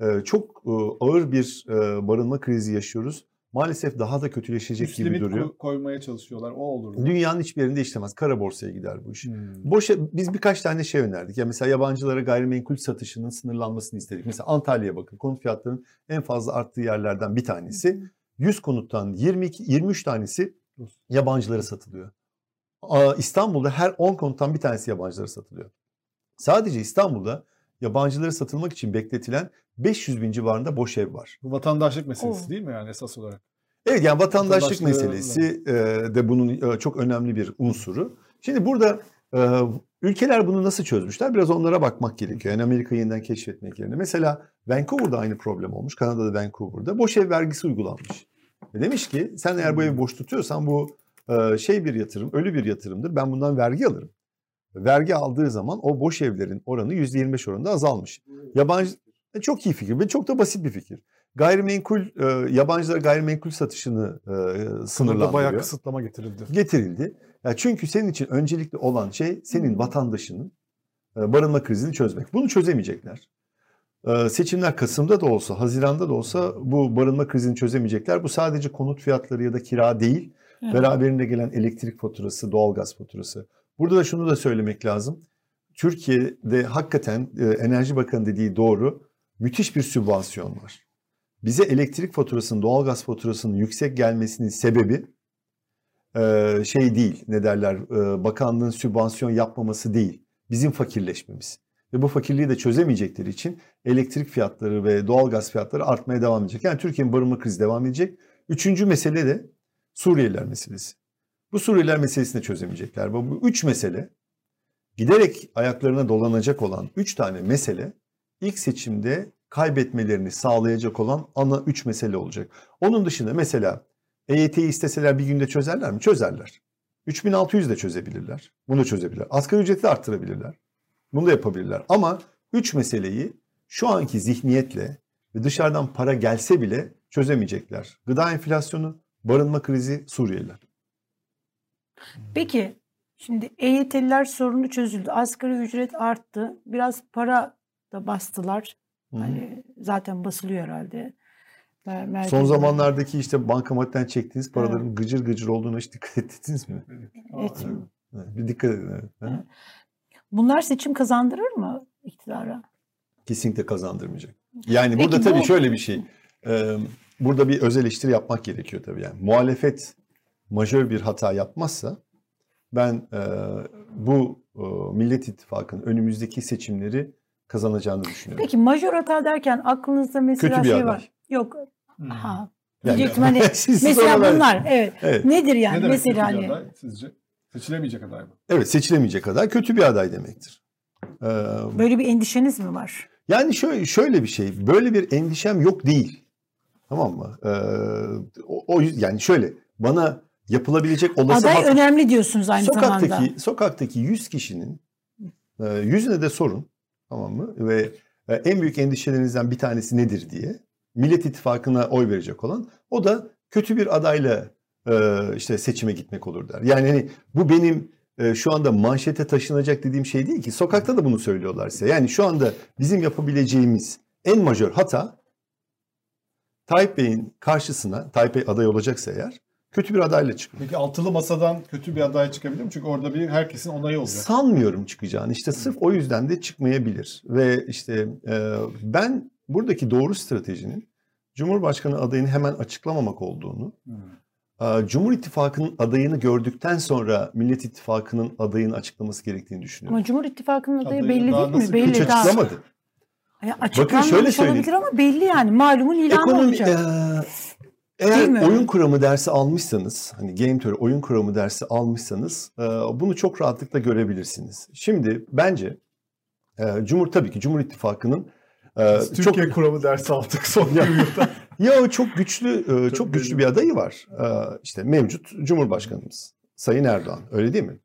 C: Ee, çok e, ağır bir e, barınma krizi yaşıyoruz. Maalesef daha da kötüleşecek
D: Üst
C: gibi duruyor.
D: ko- koymaya çalışıyorlar. O olur.
C: Dünyanın hiçbir yerinde işlemez. Kara borsaya gider bu iş.
D: Hmm.
C: Boşa, biz birkaç tane şey önerdik. Ya mesela yabancılara gayrimenkul satışının sınırlanmasını istedik. Mesela Antalya'ya bakın. Konut fiyatlarının en fazla arttığı yerlerden bir tanesi. 100 konuttan 22 23 tanesi yabancılara satılıyor. Aa, İstanbul'da her 10 konuttan bir tanesi yabancılara satılıyor. Sadece İstanbul'da yabancılara satılmak için bekletilen 500 bin civarında boş ev var.
D: Bu vatandaşlık meselesi değil mi yani esas olarak?
C: Evet yani vatandaşlık meselesi e, de bunun e, çok önemli bir unsuru. Şimdi burada e, ülkeler bunu nasıl çözmüşler? Biraz onlara bakmak gerekiyor. Yani Amerika'yı yeniden keşfetmek yerine. Mesela Vancouver'da aynı problem olmuş. Kanada'da Vancouver'da boş ev vergisi uygulanmış. Ve demiş ki sen eğer bu evi boş tutuyorsan bu e, şey bir yatırım, ölü bir yatırımdır. Ben bundan vergi alırım. Vergi aldığı zaman o boş evlerin oranı %25 oranında azalmış. Yabancı e, çok iyi fikir ve çok da basit bir fikir. Gayrimenkul e, yabancılara gayrimenkul satışını e, sınırlandırıyor.
D: bayağı kısıtlama getirildi.
C: Getirildi. Ya çünkü senin için öncelikli olan şey senin
A: Hı.
C: vatandaşının e, barınma krizini çözmek. Bunu çözemeyecekler. E, seçimler Kasım'da da olsa, Haziran'da da olsa bu barınma krizini çözemeyecekler. Bu sadece konut fiyatları ya da kira değil.
A: Evet.
C: Beraberinde gelen elektrik faturası, doğalgaz faturası. Burada da şunu da söylemek lazım. Türkiye'de hakikaten e, Enerji Bakanı dediği doğru müthiş bir sübvansiyon var. Bize elektrik faturasının, doğalgaz faturasının yüksek gelmesinin sebebi e, şey değil, ne derler, e, bakanlığın sübvansiyon yapmaması değil, bizim fakirleşmemiz. Ve bu fakirliği de çözemeyecekleri için elektrik fiyatları ve doğalgaz fiyatları artmaya devam edecek. Yani Türkiye'nin barınma krizi devam edecek. Üçüncü mesele de Suriyeliler meselesi. Bu Suriyeliler meselesini çözemeyecekler. Bu üç mesele giderek ayaklarına dolanacak olan üç tane mesele ilk seçimde kaybetmelerini sağlayacak olan ana üç mesele olacak. Onun dışında mesela EYT'yi isteseler bir günde çözerler mi? Çözerler. 3600 de çözebilirler. Bunu çözebilirler. Asgari ücreti de arttırabilirler. Bunu da yapabilirler. Ama üç meseleyi şu anki zihniyetle ve dışarıdan para gelse bile çözemeyecekler. Gıda enflasyonu, barınma krizi, Suriyeliler.
A: Peki şimdi EYT'liler sorunu çözüldü. Asgari ücret arttı. Biraz para da bastılar.
C: Hı.
A: Hani zaten basılıyor herhalde. Mer-
C: Son zamanlardaki işte bankamatten çektiğiniz paraların gıcır gıcır olduğuna hiç dikkat ettiniz mi?
A: Evet.
C: Evet, Bir dikkat edin. evet.
A: Bunlar seçim kazandırır mı iktidara?
C: Kesinlikle kazandırmayacak. Yani
A: Peki
C: burada tabii
A: bu-
C: şöyle bir şey. Burada bir öz eleştiri yapmak gerekiyor tabii. Yani muhalefet majör bir hata yapmazsa ben e, bu e, Millet İttifakı'nın önümüzdeki seçimleri kazanacağını düşünüyorum.
A: Peki majör hata derken aklınızda mesela
C: Kötü bir
A: şey
C: aday.
A: var. Yok.
D: Hmm.
A: Ha.
C: Yani-
A: Diyecektim hani mesela bunlar evet.
C: Evet.
A: Nedir yani
D: ne demek
A: mesela hani
D: aday sizce? Seçilemeyecek aday mı?
C: Evet seçilemeyecek kadar kötü bir aday demektir. E,
A: böyle bir endişeniz mi var?
C: Yani şöyle, şöyle bir şey, böyle bir endişem yok değil. Tamam mı? Ee, o, o yani şöyle, bana yapılabilecek olası
A: Aday
C: hata-
A: önemli diyorsunuz aynı
C: sokaktaki
A: zamanda.
C: sokaktaki 100 kişinin e, yüzüne de sorun, tamam mı? Ve e, en büyük endişelerinizden bir tanesi nedir diye Millet İttifakı'na oy verecek olan o da kötü bir adayla e, işte seçime gitmek olur der. Yani hani bu benim şu anda manşete taşınacak dediğim şey değil ki. Sokakta da bunu söylüyorlar size. Yani şu anda bizim yapabileceğimiz en majör hata Tayyip Bey'in karşısına, Tayyip Bey aday olacaksa eğer kötü bir adayla çıkmak.
D: Peki altılı masadan kötü bir aday çıkabilir mi? Çünkü orada bir herkesin onayı olacak.
C: Sanmıyorum çıkacağını. İşte sırf o yüzden de çıkmayabilir. Ve işte e, ben buradaki doğru stratejinin Cumhurbaşkanı adayını hemen açıklamamak olduğunu,
D: Hmm.
C: e, Cumhur İttifakı'nın adayını gördükten sonra Millet İttifakı'nın adayını açıklaması gerektiğini düşünüyorum.
A: Ama Cumhur İttifakı'nın adayı
D: Adayı
A: belli değil mi? Belli
C: Hiç
A: daha.
C: açıklamadı. Şöyle
A: açıklanmamış
C: söyleyeyim.
A: olabilir ama belli yani. Malumun ilanı
C: Ekonomi,
A: olacak.
C: e, eğer oyun kuramı dersi almışsanız, hani game theory oyun kuramı dersi almışsanız e, bunu çok rahatlıkla görebilirsiniz. Şimdi bence e, Cumhur tabii ki Cumhur İttifakı'nın e,
D: Biz
C: çok
D: Türkiye kuramı dersi aldık son yılda.
C: ya çok güçlü
D: Çok
C: çok güçlü bir adayı var. İşte mevcut Cumhurbaşkanımız Sayın Erdoğan. Öyle değil mi?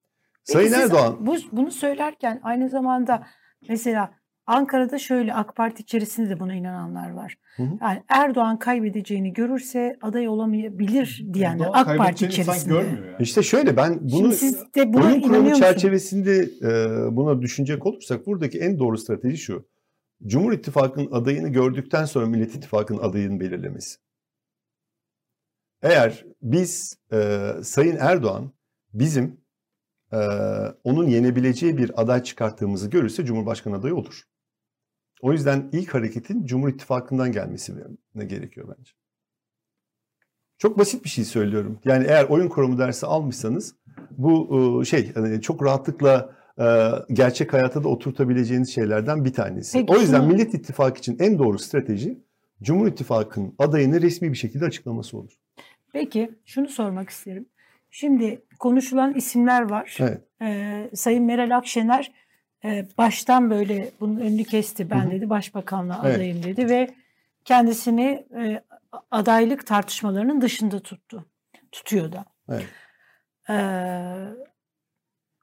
A: Peki
C: Sayın Erdoğan
A: Bu, bunu söylerken aynı zamanda mesela Ankara'da şöyle AK Parti içerisinde de buna inananlar var.
C: Hı hı.
A: Yani Erdoğan kaybedeceğini görürse aday olamayabilir diyenler
D: Erdoğan
A: AK Parti içerisinde.
D: görmüyor yani.
C: işte şöyle ben bunu
A: Şimdi siz de buna
C: oyun
A: inanıyor
C: kuramı çerçevesinde e, buna düşünecek olursak buradaki en doğru strateji şu. Cumhur İttifakı'nın adayını gördükten sonra Millet İttifakı'nın adayını belirlemesi. Eğer biz e, Sayın Erdoğan bizim e, onun yenebileceği bir aday çıkarttığımızı görürse Cumhurbaşkanı adayı olur. O yüzden ilk hareketin Cumhur İttifakı'ndan gelmesi ne gerekiyor bence. Çok basit bir şey söylüyorum. Yani eğer oyun kuramı dersi almışsanız bu e, şey hani çok rahatlıkla e, gerçek hayata da oturtabileceğiniz şeylerden bir tanesi.
A: Peki
C: o yüzden Millet İttifakı için en doğru strateji Cumhur İttifakı'nın adayını resmi bir şekilde açıklaması olur.
A: Peki şunu sormak isterim. Şimdi konuşulan isimler var.
C: Evet.
A: Ee, Sayın Meral Akşener baştan böyle bunun önünü kesti. Ben dedi başbakanlığa
C: Evet.
A: adayım dedi ve kendisini e, adaylık tartışmalarının dışında tuttu. Tutuyor da.
C: Evet.
A: Ee,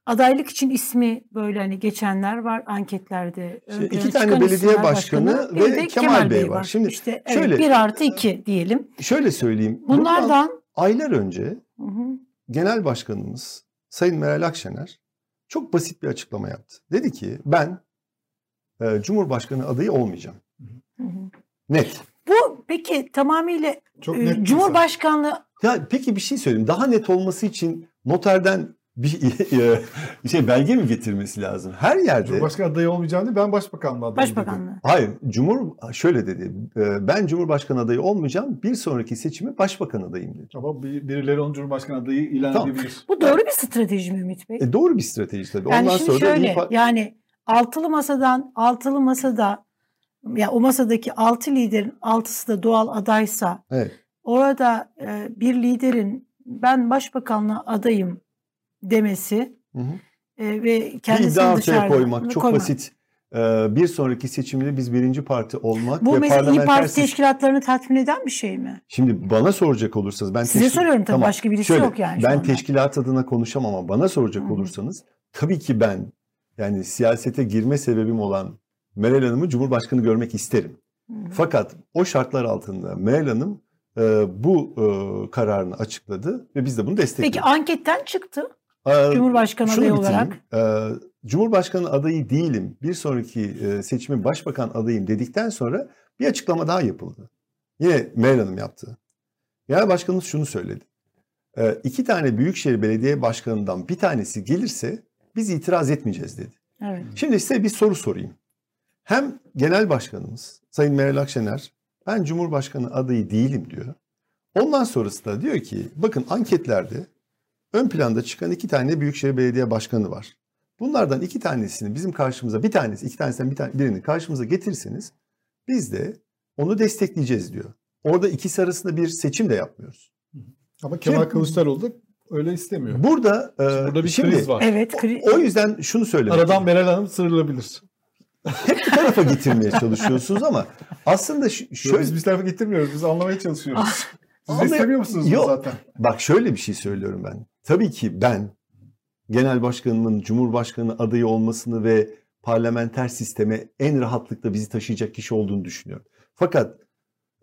A: adaylık için ismi böyle hani geçenler var anketlerde. plana
C: iki tane belediye başkanı
A: bir
C: ve
A: de
C: Kemal Bey var. Şimdi
A: işte evet,
C: şöyle-
A: bir artı iki diyelim.
C: Şöyle söyleyeyim.
A: Bunlardan
C: aylar önce
A: Hı hı.
C: Genel Başkanımız Sayın Meral Akşener çok basit bir açıklama yaptı. Dedi ki ben e, Cumhurbaşkanı adayı olmayacağım.
A: Hı hı.
C: Net.
A: Bu peki tamamıyla
D: Çok
A: e,
D: net
A: Cumhurbaşkanlığı
C: Ya peki bir şey söyleyeyim. Daha net olması için noterden bir e, şey belge mi getirmesi lazım? Her yerde
D: Cumhurbaşkanı adayı olmayacağını ben başbakanlığa adayım dedi.
A: Başbakanlığı.
C: Hayır, Cumhur şöyle dedi. e, Ben Cumhurbaşkanı adayı olmayacağım. Bir sonraki seçime başbakan adayım dedi.
D: Ama bir- birileri onu Cumhurbaşkanı adayı ilan
C: Tamam.
D: edebilir.
A: Bu doğru bir strateji mi Ümit Bey?
C: E doğru bir strateji tabii.
A: Yani
C: Ondan
A: şimdi
C: sonra da
A: şöyle
C: Par-
A: yani altılı masadan altılı masada ya o masadaki altı liderin altısı da doğal adaysa
C: Evet.
A: orada e, bir liderin ben başbakanlığa adayım demesi
C: Hı hı.
A: e, ve
C: bir
A: kendisini
C: ortaya
A: dışarıda
C: koymak çok
A: koymak.
C: basit. Ee, bir sonraki seçimde biz birinci parti olmak
A: Bu
C: ve
A: mesela İYİ
C: parlamenter
A: Parti
C: sistem-
A: teşkilatlarını tatmin eden bir şey mi?
C: Şimdi bana soracak olursanız ben
A: Size
C: teşkil-
A: soruyorum tabii,
C: Tamam,
A: başka birisi
C: şöyle,
A: yok yani
C: Ben
A: anda.
C: teşkilat adına konuşamam ama bana soracak
A: Hı
C: olursanız tabii ki ben yani siyasete girme sebebim olan Meral Hanım'ı Cumhurbaşkanı görmek isterim.
A: Hı.
C: Fakat o şartlar altında Meral Hanım e, bu e, kararını açıkladı ve biz de bunu destekledik.
A: Peki anketten çıktı Cumhurbaşkanı
C: şunu
A: adayı
C: bitireyim.
A: olarak.
C: Ee, Cumhurbaşkanı adayı değilim. Bir sonraki e, seçimin başbakan adayım dedikten sonra bir açıklama daha yapıldı. Yine Meral Hanım yaptı. Genel Başkanımız şunu söyledi. Ee, iki tane Büyükşehir Belediye Başkanı'ndan bir tanesi gelirse biz itiraz etmeyeceğiz dedi.
A: Evet.
C: Şimdi size bir soru sorayım. Hem Genel Başkanımız Sayın Meral Akşener ben Cumhurbaşkanı adayı değilim diyor. Ondan sonrası da diyor ki bakın anketlerde ön planda çıkan iki tane Büyükşehir Belediye Başkanı var. Bunlardan iki tanesini bizim karşımıza bir tanesi iki tanesinden bir tane, birini karşımıza getirirseniz biz de onu destekleyeceğiz diyor. Orada ikisi arasında bir seçim de yapmıyoruz.
D: Ama Kemal
C: Şimdi-
D: Kılıçdaroğlu da öyle istemiyor.
C: Burada, e,
D: Burada bir
C: şimdi
D: kriz var.
A: Evet. kri-
C: o yüzden şunu söylemek
D: Aradan Meral Hanım sıyrılabilir.
C: hep bu tarafa getirmeye çalışıyorsunuz ama aslında
D: Şöyle... Biz bir tarafa getirmiyoruz. Biz anlamaya çalışıyoruz. Siz
C: Ama-
D: de istemiyor musunuz
C: Yok.
D: zaten?
C: Bak şöyle bir şey söylüyorum ben. Tabii ki ben genel başkanımın cumhurbaşkanı adayı olmasını ve parlamenter sisteme en rahatlıkla bizi taşıyacak kişi olduğunu düşünüyorum. Fakat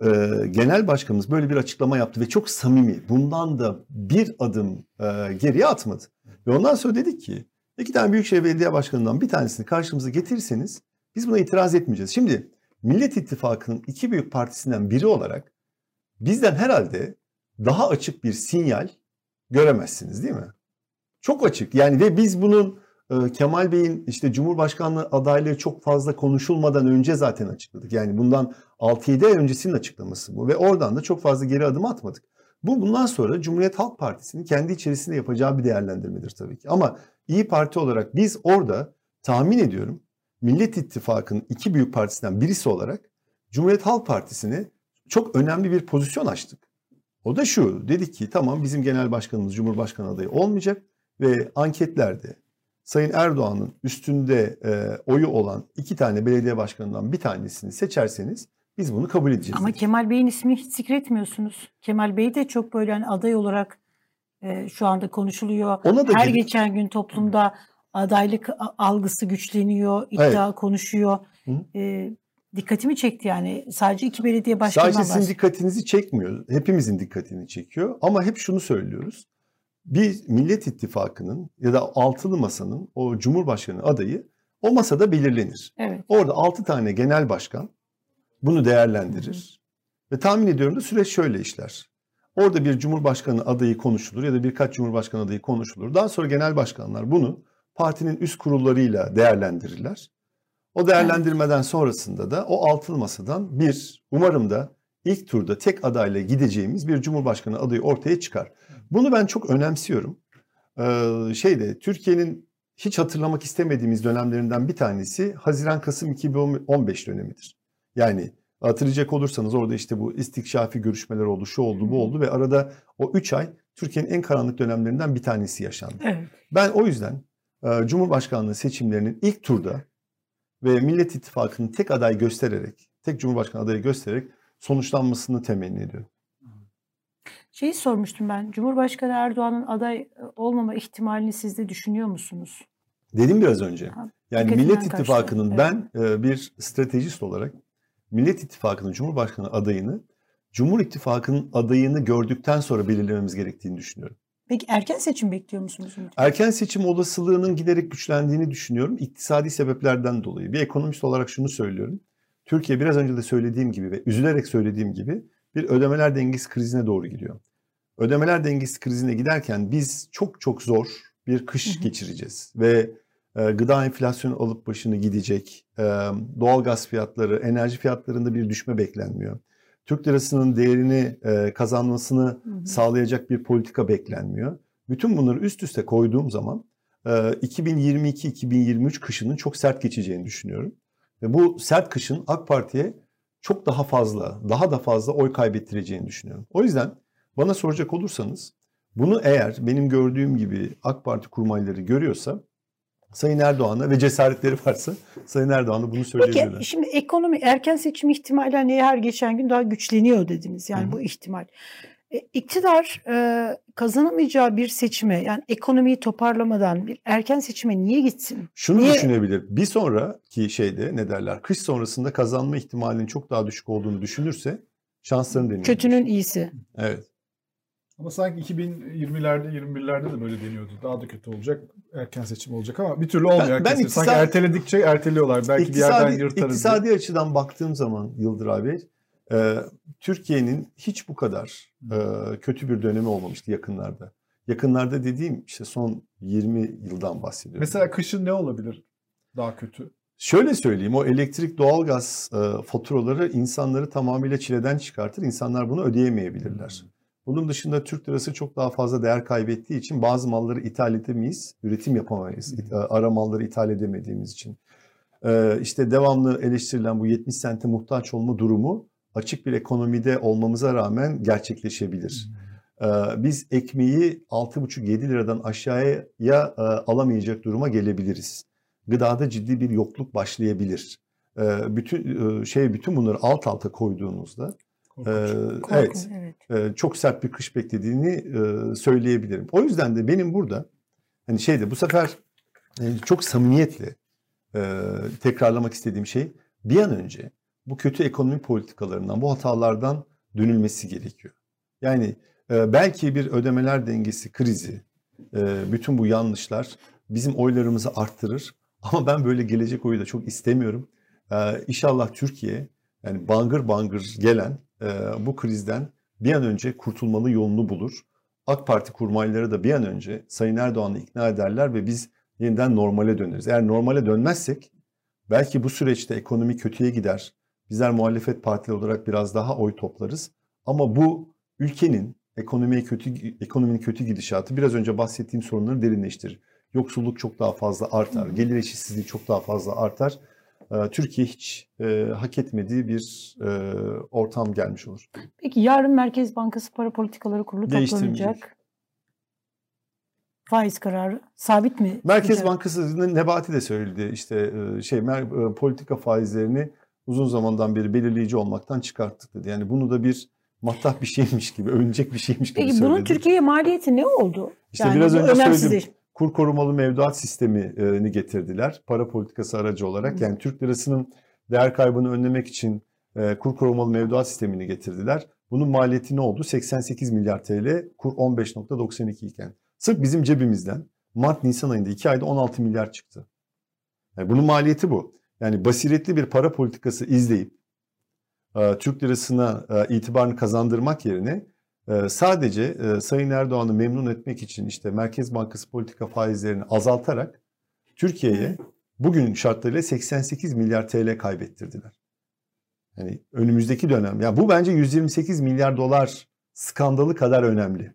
C: e, genel başkanımız böyle bir açıklama yaptı ve çok samimi. Bundan da bir adım e, geriye atmadı. Ve ondan sonra dedik ki iki tane Büyükşehir Belediye Başkanı'ndan bir tanesini karşımıza getirirseniz biz buna itiraz etmeyeceğiz. Şimdi Millet İttifakı'nın iki büyük partisinden biri olarak bizden herhalde daha açık bir sinyal göremezsiniz değil mi? Çok açık. Yani ve biz bunun e, Kemal Bey'in işte Cumhurbaşkanlığı adaylığı çok fazla konuşulmadan önce zaten açıkladık. Yani bundan 6-7 ay öncesinin açıklaması bu ve oradan da çok fazla geri adım atmadık. Bu bundan sonra Cumhuriyet Halk Partisi'nin kendi içerisinde yapacağı bir değerlendirmedir tabii ki. Ama İyi Parti olarak biz orada tahmin ediyorum Millet İttifakı'nın iki büyük partisinden birisi olarak Cumhuriyet Halk Partisi'ne çok önemli bir pozisyon açtık. O da şu, dedik ki tamam bizim genel başkanımız Cumhurbaşkanı adayı olmayacak ve anketlerde Sayın Erdoğan'ın üstünde e, oyu olan iki tane belediye başkanından bir tanesini seçerseniz biz bunu kabul edeceğiz.
A: Ama
C: dedik.
A: Kemal Bey'in ismini hiç zikretmiyorsunuz. Kemal Bey de çok böyle hani aday olarak e, şu anda konuşuluyor.
C: Ona da
A: Her
C: gel-
A: geçen gün toplumda adaylık algısı güçleniyor, iddia konuşuyor.
C: Hı.
A: E, dikkatimi çekti yani. Sadece iki belediye başkanından
C: Sadece sizin
A: bahsediyor.
C: dikkatinizi çekmiyor. Hepimizin dikkatini çekiyor. Ama hep şunu söylüyoruz. Bir Millet İttifakı'nın ya da altılı masanın o Cumhurbaşkanı adayı o masada belirlenir.
A: Evet.
C: Orada 6 tane genel başkan bunu değerlendirir. Ve tahmin ediyorum da süreç şöyle işler. Orada bir cumhurbaşkanı adayı konuşulur ya da birkaç cumhurbaşkanı adayı konuşulur. Daha sonra genel başkanlar bunu partinin üst kurullarıyla değerlendirirler. O değerlendirmeden sonrasında da o altılı masadan bir umarım da ilk turda tek adayla gideceğimiz bir cumhurbaşkanı adayı ortaya çıkar. Bunu ben çok önemsiyorum. Ee, şeyde Türkiye'nin hiç hatırlamak istemediğimiz dönemlerinden bir tanesi Haziran-Kasım 2015 dönemidir. Yani hatırlayacak olursanız orada işte bu istikşafi görüşmeler oldu, şu oldu, bu oldu ve arada o 3 ay Türkiye'nin en karanlık dönemlerinden bir tanesi yaşandı.
A: Evet.
C: Ben o yüzden e, Cumhurbaşkanlığı seçimlerinin ilk turda ve Millet İttifakı'nın tek aday göstererek, tek Cumhurbaşkanı adayı göstererek sonuçlanmasını temenni ediyorum.
A: Şeyi sormuştum ben. Cumhurbaşkanı Erdoğan'ın aday e, olmama ihtimalini siz de düşünüyor musunuz?
C: Dedim biraz önce.
A: Ha,
C: Yani Millet. İttifakı'nın
A: Evet.
C: ben e, bir stratejist olarak Millet İttifakı'nın Cumhurbaşkanı adayını Cumhur İttifakı'nın adayını gördükten sonra belirlememiz gerektiğini düşünüyorum.
A: Peki erken seçim bekliyor musunuz?
C: Erken seçim olasılığının giderek güçlendiğini düşünüyorum. İktisadi sebeplerden dolayı. Bir ekonomist olarak şunu söylüyorum. Türkiye biraz önce de söylediğim gibi ve üzülerek söylediğim gibi bir ödemeler dengesi krizine doğru gidiyor. Ödemeler dengesi krizine giderken biz çok çok zor bir kış geçireceğiz ve e, gıda enflasyonu alıp başını gidecek. E, doğal gaz fiyatları, enerji fiyatlarında bir düşme beklenmiyor. Türk lirasının değerini e, kazanmasını hı hı. sağlayacak bir politika beklenmiyor. Bütün bunları üst üste koyduğum zaman 2022-2023 kışının çok sert geçeceğini düşünüyorum. Ve bu sert kışın AK Parti'ye çok daha fazla, daha da fazla oy kaybettireceğini düşünüyorum. O yüzden bana soracak olursanız bunu eğer benim gördüğüm gibi AK Parti kurmayları görüyorsa Sayın Erdoğan'a ve cesaretleri varsa Sayın Erdoğan'a bunu söyleyebilirler.
A: Peki şimdi ekonomi erken seçim ihtimali hani her geçen gün daha güçleniyor dediniz yani Hı-hı. bu ihtimal. E, iktidar e, kazanamayacağı bir seçime yani ekonomiyi toparlamadan bir erken seçime niye gitsin?
C: Şunu
A: niye?
C: düşünebilir. Bir sonraki şeyde ne derler? Kış sonrasında kazanma ihtimalinin çok daha düşük olduğunu düşünürse şanslarını deniyor.
A: Kötünün iyisi.
C: Evet.
D: Ama sanki 2020'lerde 21'lerde de böyle deniyordu. Daha da kötü olacak. Erken seçim olacak ama bir türlü olmuyor. Ben, ben iktisadi, sanki erteledikçe erteliyorlar. Belki iktisadi, bir yerden yırtarız.
C: İktisadi diye. açıdan baktığım zaman Yıldır abi e, Türkiye'nin hiç bu kadar e, kötü bir dönemi olmamıştı yakınlarda. Yakınlarda dediğim işte son 20 yıldan bahsediyorum.
D: Mesela kışın ne olabilir daha kötü?
C: Şöyle söyleyeyim o elektrik doğalgaz e, faturaları insanları tamamıyla çileden çıkartır. İnsanlar bunu ödeyemeyebilirler. Bunun dışında Türk lirası çok daha fazla değer kaybettiği için bazı malları ithal edemeyiz, üretim yapamayız. Ara malları ithal edemediğimiz için. Ee, işte devamlı eleştirilen bu 70 sente muhtaç olma durumu açık bir ekonomide olmamıza rağmen gerçekleşebilir. Ee, biz ekmeği 6,5-7 liradan aşağıya e, alamayacak duruma gelebiliriz. Gıdada ciddi bir yokluk başlayabilir. Ee, bütün e, şey bütün bunları alt alta koyduğunuzda Korkunç. Ee, evet, evet. çok sert bir kış beklediğini e, söyleyebilirim. O yüzden de benim burada hani şeyde bu sefer çok samimiyetle e, tekrarlamak istediğim şey bir an önce bu kötü ekonomi politikalarından, bu hatalardan dönülmesi gerekiyor. Yani e, belki bir ödemeler dengesi krizi, bütün bu yanlışlar bizim oylarımızı arttırır. Ama ben böyle gelecek oyu da çok istemiyorum. İnşallah Türkiye yani bangır bangır gelen e, bu krizden bir an önce kurtulmalı yolunu bulur. AK Parti kurmayları da bir an önce Sayın Erdoğan'ı ikna ederler ve biz yeniden normale döneriz. Eğer normale dönmezsek belki bu süreçte ekonomi kötüye gider. Bizler muhalefet partileri olarak biraz daha oy toplarız. Ama bu ülkenin ekonomiye kötü ekonominin kötü gidişatı biraz önce bahsettiğim sorunları derinleştirir. Yoksulluk çok daha fazla artar, gelir eşitsizliği çok daha fazla artar ee, Türkiye hiç e, hak etmediği bir e, ortam gelmiş olur.
A: Peki yarın Merkez Bankası Para Politikaları Kurulu toplanacak. Faiz kararı sabit mi?
C: Merkez diyeceğim? Bankası Nebati de söyledi işte e, şey e, politika faizlerini uzun zamandan beri belirleyici olmaktan çıkarttık dedi. Yani bunu da bir mahtah bir şeymiş gibi, övünecek bir şeymiş gibi
A: Peki,
C: söyledi.
A: Peki bunun Türkiye'ye maliyeti ne oldu?
C: İşte yani biraz önce söyledim kur korumalı mevduat sistemini getirdiler para politikası aracı olarak. Yani Türk lirasının değer kaybını önlemek için e, kur korumalı mevduat sistemini getirdiler. Bunun maliyeti ne oldu? 88 milyar TL, kur 15.92 iken. Sırf bizim cebimizden Mart-Nisan ayında 2 ayda 16 milyar çıktı. Yani bunun maliyeti bu. Yani basiretli bir para politikası izleyip e, Türk lirasına e, itibarını kazandırmak yerine sadece e, Sayın Erdoğan'ı memnun etmek için işte Merkez Bankası politika faizlerini azaltarak Türkiye'ye bugün şartlarıyla 88 milyar TL kaybettirdiler. Yani önümüzdeki dönem. Ya bu bence 128 milyar dolar skandalı kadar önemli.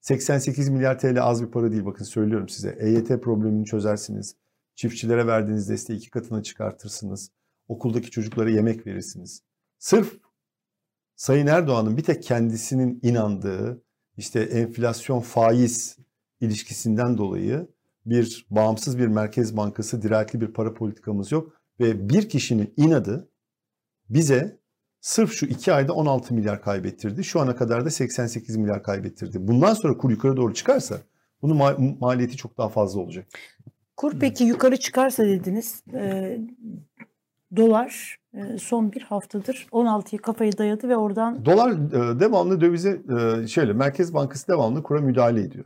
C: 88 milyar TL az bir para değil bakın söylüyorum size. EYT problemini çözersiniz. Çiftçilere verdiğiniz desteği iki katına çıkartırsınız. Okuldaki çocuklara yemek verirsiniz. Sırf Sayın Erdoğan'ın bir tek kendisinin inandığı işte enflasyon faiz ilişkisinden dolayı bir bağımsız bir merkez bankası, dirayetli bir para politikamız yok. Ve bir kişinin inadı bize sırf şu iki ayda 16 milyar kaybettirdi. Şu ana kadar da 88 milyar kaybettirdi. Bundan sonra kur yukarı doğru çıkarsa bunun ma- maliyeti çok daha fazla olacak.
A: Kur peki yukarı çıkarsa dediniz. E, dolar e, son bir haftadır 16'yı kafayı dayadı ve oradan...
C: Dolar e, devamlı dövize e, şöyle Merkez Bankası devamlı kura müdahale ediyor.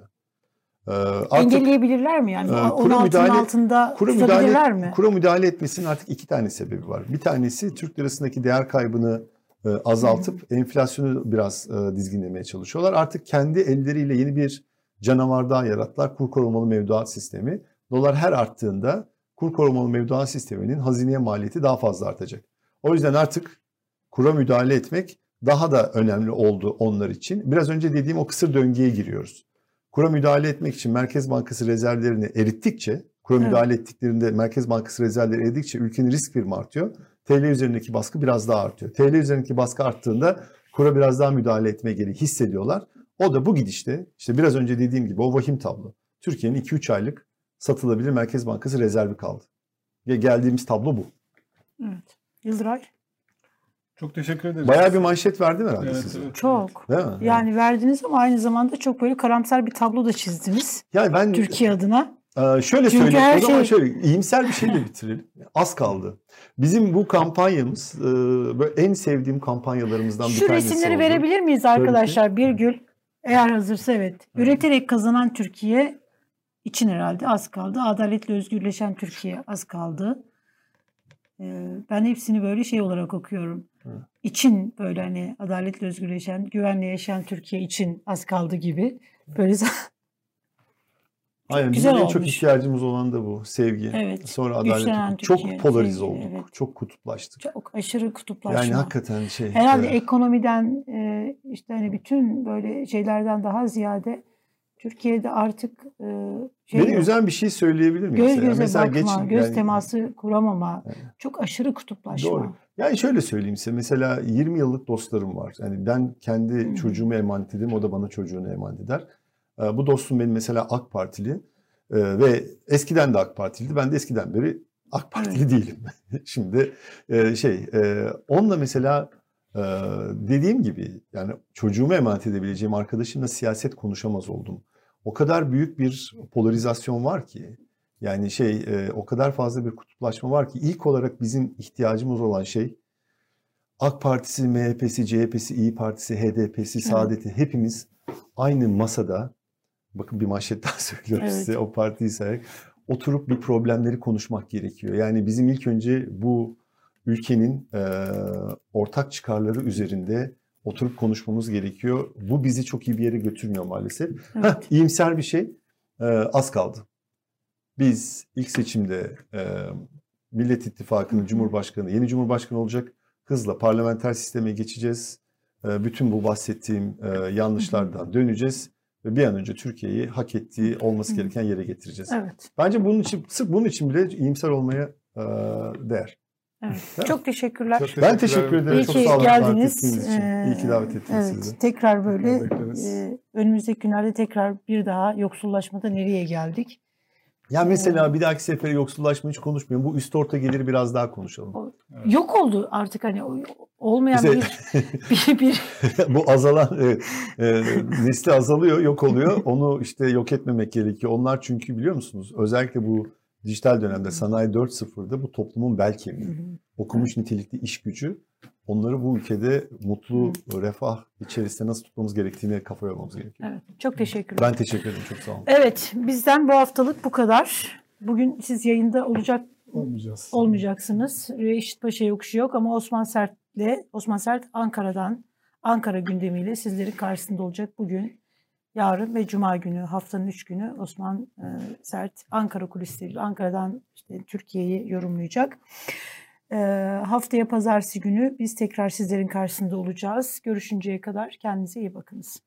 A: Artık, Engelleyebilirler mi yani? 16'nın müdahale, altında kura müdahale, mi?
C: Kura müdahale etmesinin artık iki tane sebebi var. Bir tanesi Türk lirasındaki değer kaybını azaltıp enflasyonu biraz dizginlemeye çalışıyorlar. Artık kendi elleriyle yeni bir canavardan yarattılar kur korumalı mevduat sistemi. Dolar her arttığında kur korumalı mevduat sisteminin hazineye maliyeti daha fazla artacak. O yüzden artık kura müdahale etmek daha da önemli oldu onlar için. Biraz önce dediğim o kısır döngüye giriyoruz. Kura müdahale etmek için Merkez Bankası rezervlerini erittikçe, kura
A: Evet.
C: müdahale ettiklerinde Merkez Bankası rezervleri eridikçe ülkenin risk primi artıyor. TL üzerindeki baskı biraz daha artıyor. TL üzerindeki baskı arttığında kura biraz daha müdahale etme gereği hissediyorlar. O da bu gidişte işte biraz önce dediğim gibi o vahim tablo. Türkiye'nin 2-3 aylık satılabilir Merkez Bankası rezervi kaldı. Ve geldiğimiz tablo bu.
A: Evet. Yıldıray.
D: Çok teşekkür ederiz.
C: Bayağı bir manşet verdim herhalde
D: Evet,
C: size.
D: evet.
A: Çok.
C: Değil mi?
A: Yani verdiniz ama aynı zamanda çok böyle karamsar bir tablo da çizdiniz
C: Yani ben
A: Türkiye adına.
C: Ee, şöyle
A: Çünkü
C: söyleyeyim.
A: her
C: O zaman
A: şey-
C: şöyle iyimser bir şeyle bitirelim. Az kaldı. Bizim bu kampanyamız e, böyle en sevdiğim kampanyalarımızdan bir
A: Şu
C: tanesi
A: resimleri
C: oldu.
A: verebilir miyiz arkadaşlar? Bir gül. Eğer hazırsa evet. Üreterek kazanan Türkiye için herhalde az kaldı. Adaletle özgürleşen Türkiye az kaldı. Ee, ben hepsini böyle şey olarak okuyorum.
C: Hı.
A: İçin böyle hani adaletle özgürleşen, güvenle yaşayan Türkiye için az kaldı gibi. Böyle
C: Aynen,
A: güzel
C: bizim en çok ihtiyacımız olan da bu. Sevgi.
A: Evet.
C: Sonra adalet.
A: Türkiye,
C: Çok polarize
A: sevgi,
C: olduk.
A: evet.
C: Çok kutuplaştık.
A: çok aşırı kutuplaşma.
C: Yani hakikaten şey.
A: Herhalde
C: e,
A: ekonomiden e, işte hani bütün böyle şeylerden daha ziyade Türkiye'de artık e, şey
C: beni
A: yok.
C: üzen bir şey söyleyebilir miyim?
A: göz
C: mesela?
A: göze
C: Mesela
A: bakma,
C: geçin-
A: göz
C: yani-
A: teması kuramama,
C: Evet.
A: çok aşırı kutuplaşma.
C: Doğru. Yani şöyle söyleyeyim size. Mesela 20 yıllık dostlarım var. Yani ben kendi
A: Hı.
C: çocuğumu emanet ederim. O da bana çocuğunu emanet eder. Ee, Bu dostum benim mesela AK Partili. Ee, ve eskiden de AK Partiliydi. Ben de eskiden beri AK Partili değilim. Şimdi e, şey onunla mesela dediğim gibi yani çocuğumu emanet edebileceğim arkadaşımla siyaset konuşamaz oldum. O kadar büyük bir polarizasyon var ki yani şey e, o kadar fazla bir kutuplaşma var ki ilk olarak bizim ihtiyacımız olan şey AK Partisi, MHP'si, CHP'si, İyi Partisi, HDP'si, Saadet'i hepimiz aynı masada bakın bir manşet daha söylüyorum
A: Evet.
C: size o partiyi sayarak oturup bir problemleri konuşmak gerekiyor. Yani bizim ilk önce bu ülkenin e, ortak çıkarları üzerinde oturup konuşmamız gerekiyor. Bu bizi çok iyi bir yere götürmüyor maalesef.
A: Evet.
C: Heh, iyimser bir şey. Ee, az kaldı. Biz ilk seçimde e, Millet İttifakı'nın Cumhurbaşkanı, yeni Cumhurbaşkanı olacak. Hızla parlamenter sisteme geçeceğiz. E, bütün bu bahsettiğim e, yanlışlardan döneceğiz. Ve bir an önce Türkiye'yi hak ettiği olması gereken yere getireceğiz.
A: Evet.
C: Bence bunun için, sırf bunun için bile iyimser olmaya e, değer.
A: Evet. Çok teşekkürler.
D: Çok
C: Ben teşekkür ederim.
A: İyi
C: Çok
A: ki
C: sağ olun
A: geldiniz.
C: için. İyi ki davet ettiniz
A: evet,
C: sizi.
A: Tekrar böyle e, önümüzdeki günlerde tekrar bir daha yoksullaşmada nereye geldik?
C: Ya mesela bir dahaki sefere yoksullaşma hiç konuşmayalım. Bu üst orta geliri biraz daha konuşalım.
A: Yok oldu artık hani olmayan
C: Mesela-
A: bir, bir, bir
C: Bu azalan evet, e, nesli azalıyor, yok oluyor. Onu işte yok etmemek gerekiyor. Onlar çünkü biliyor musunuz? Özellikle bu dijital dönemde sanayi 4.0'da bu toplumun bel kemiği. Okumuş nitelikli iş gücü. Onları bu ülkede mutlu, refah içerisinde nasıl tutmamız gerektiğine kafa yormamız gerekiyor.
A: Evet, çok teşekkürler.
C: Ben teşekkür ederim. Çok sağ olun.
A: Evet, bizden bu haftalık bu kadar. Bugün siz yayında olacak
D: Olmayacağız.
A: olmayacaksınız. Reşit Paşa yokuşu yok ama Osman Sert'le Osman Sert Ankara'dan Ankara gündemiyle sizlerin karşısında olacak bugün. Yarın ve Cuma günü haftanın üç günü Osman e, Sert Ankara kulisleriyle Ankara'dan işte Türkiye'yi yorumlayacak. E, haftaya pazartesi günü biz tekrar sizlerin karşısında olacağız. Görüşünceye kadar kendinize iyi bakınız.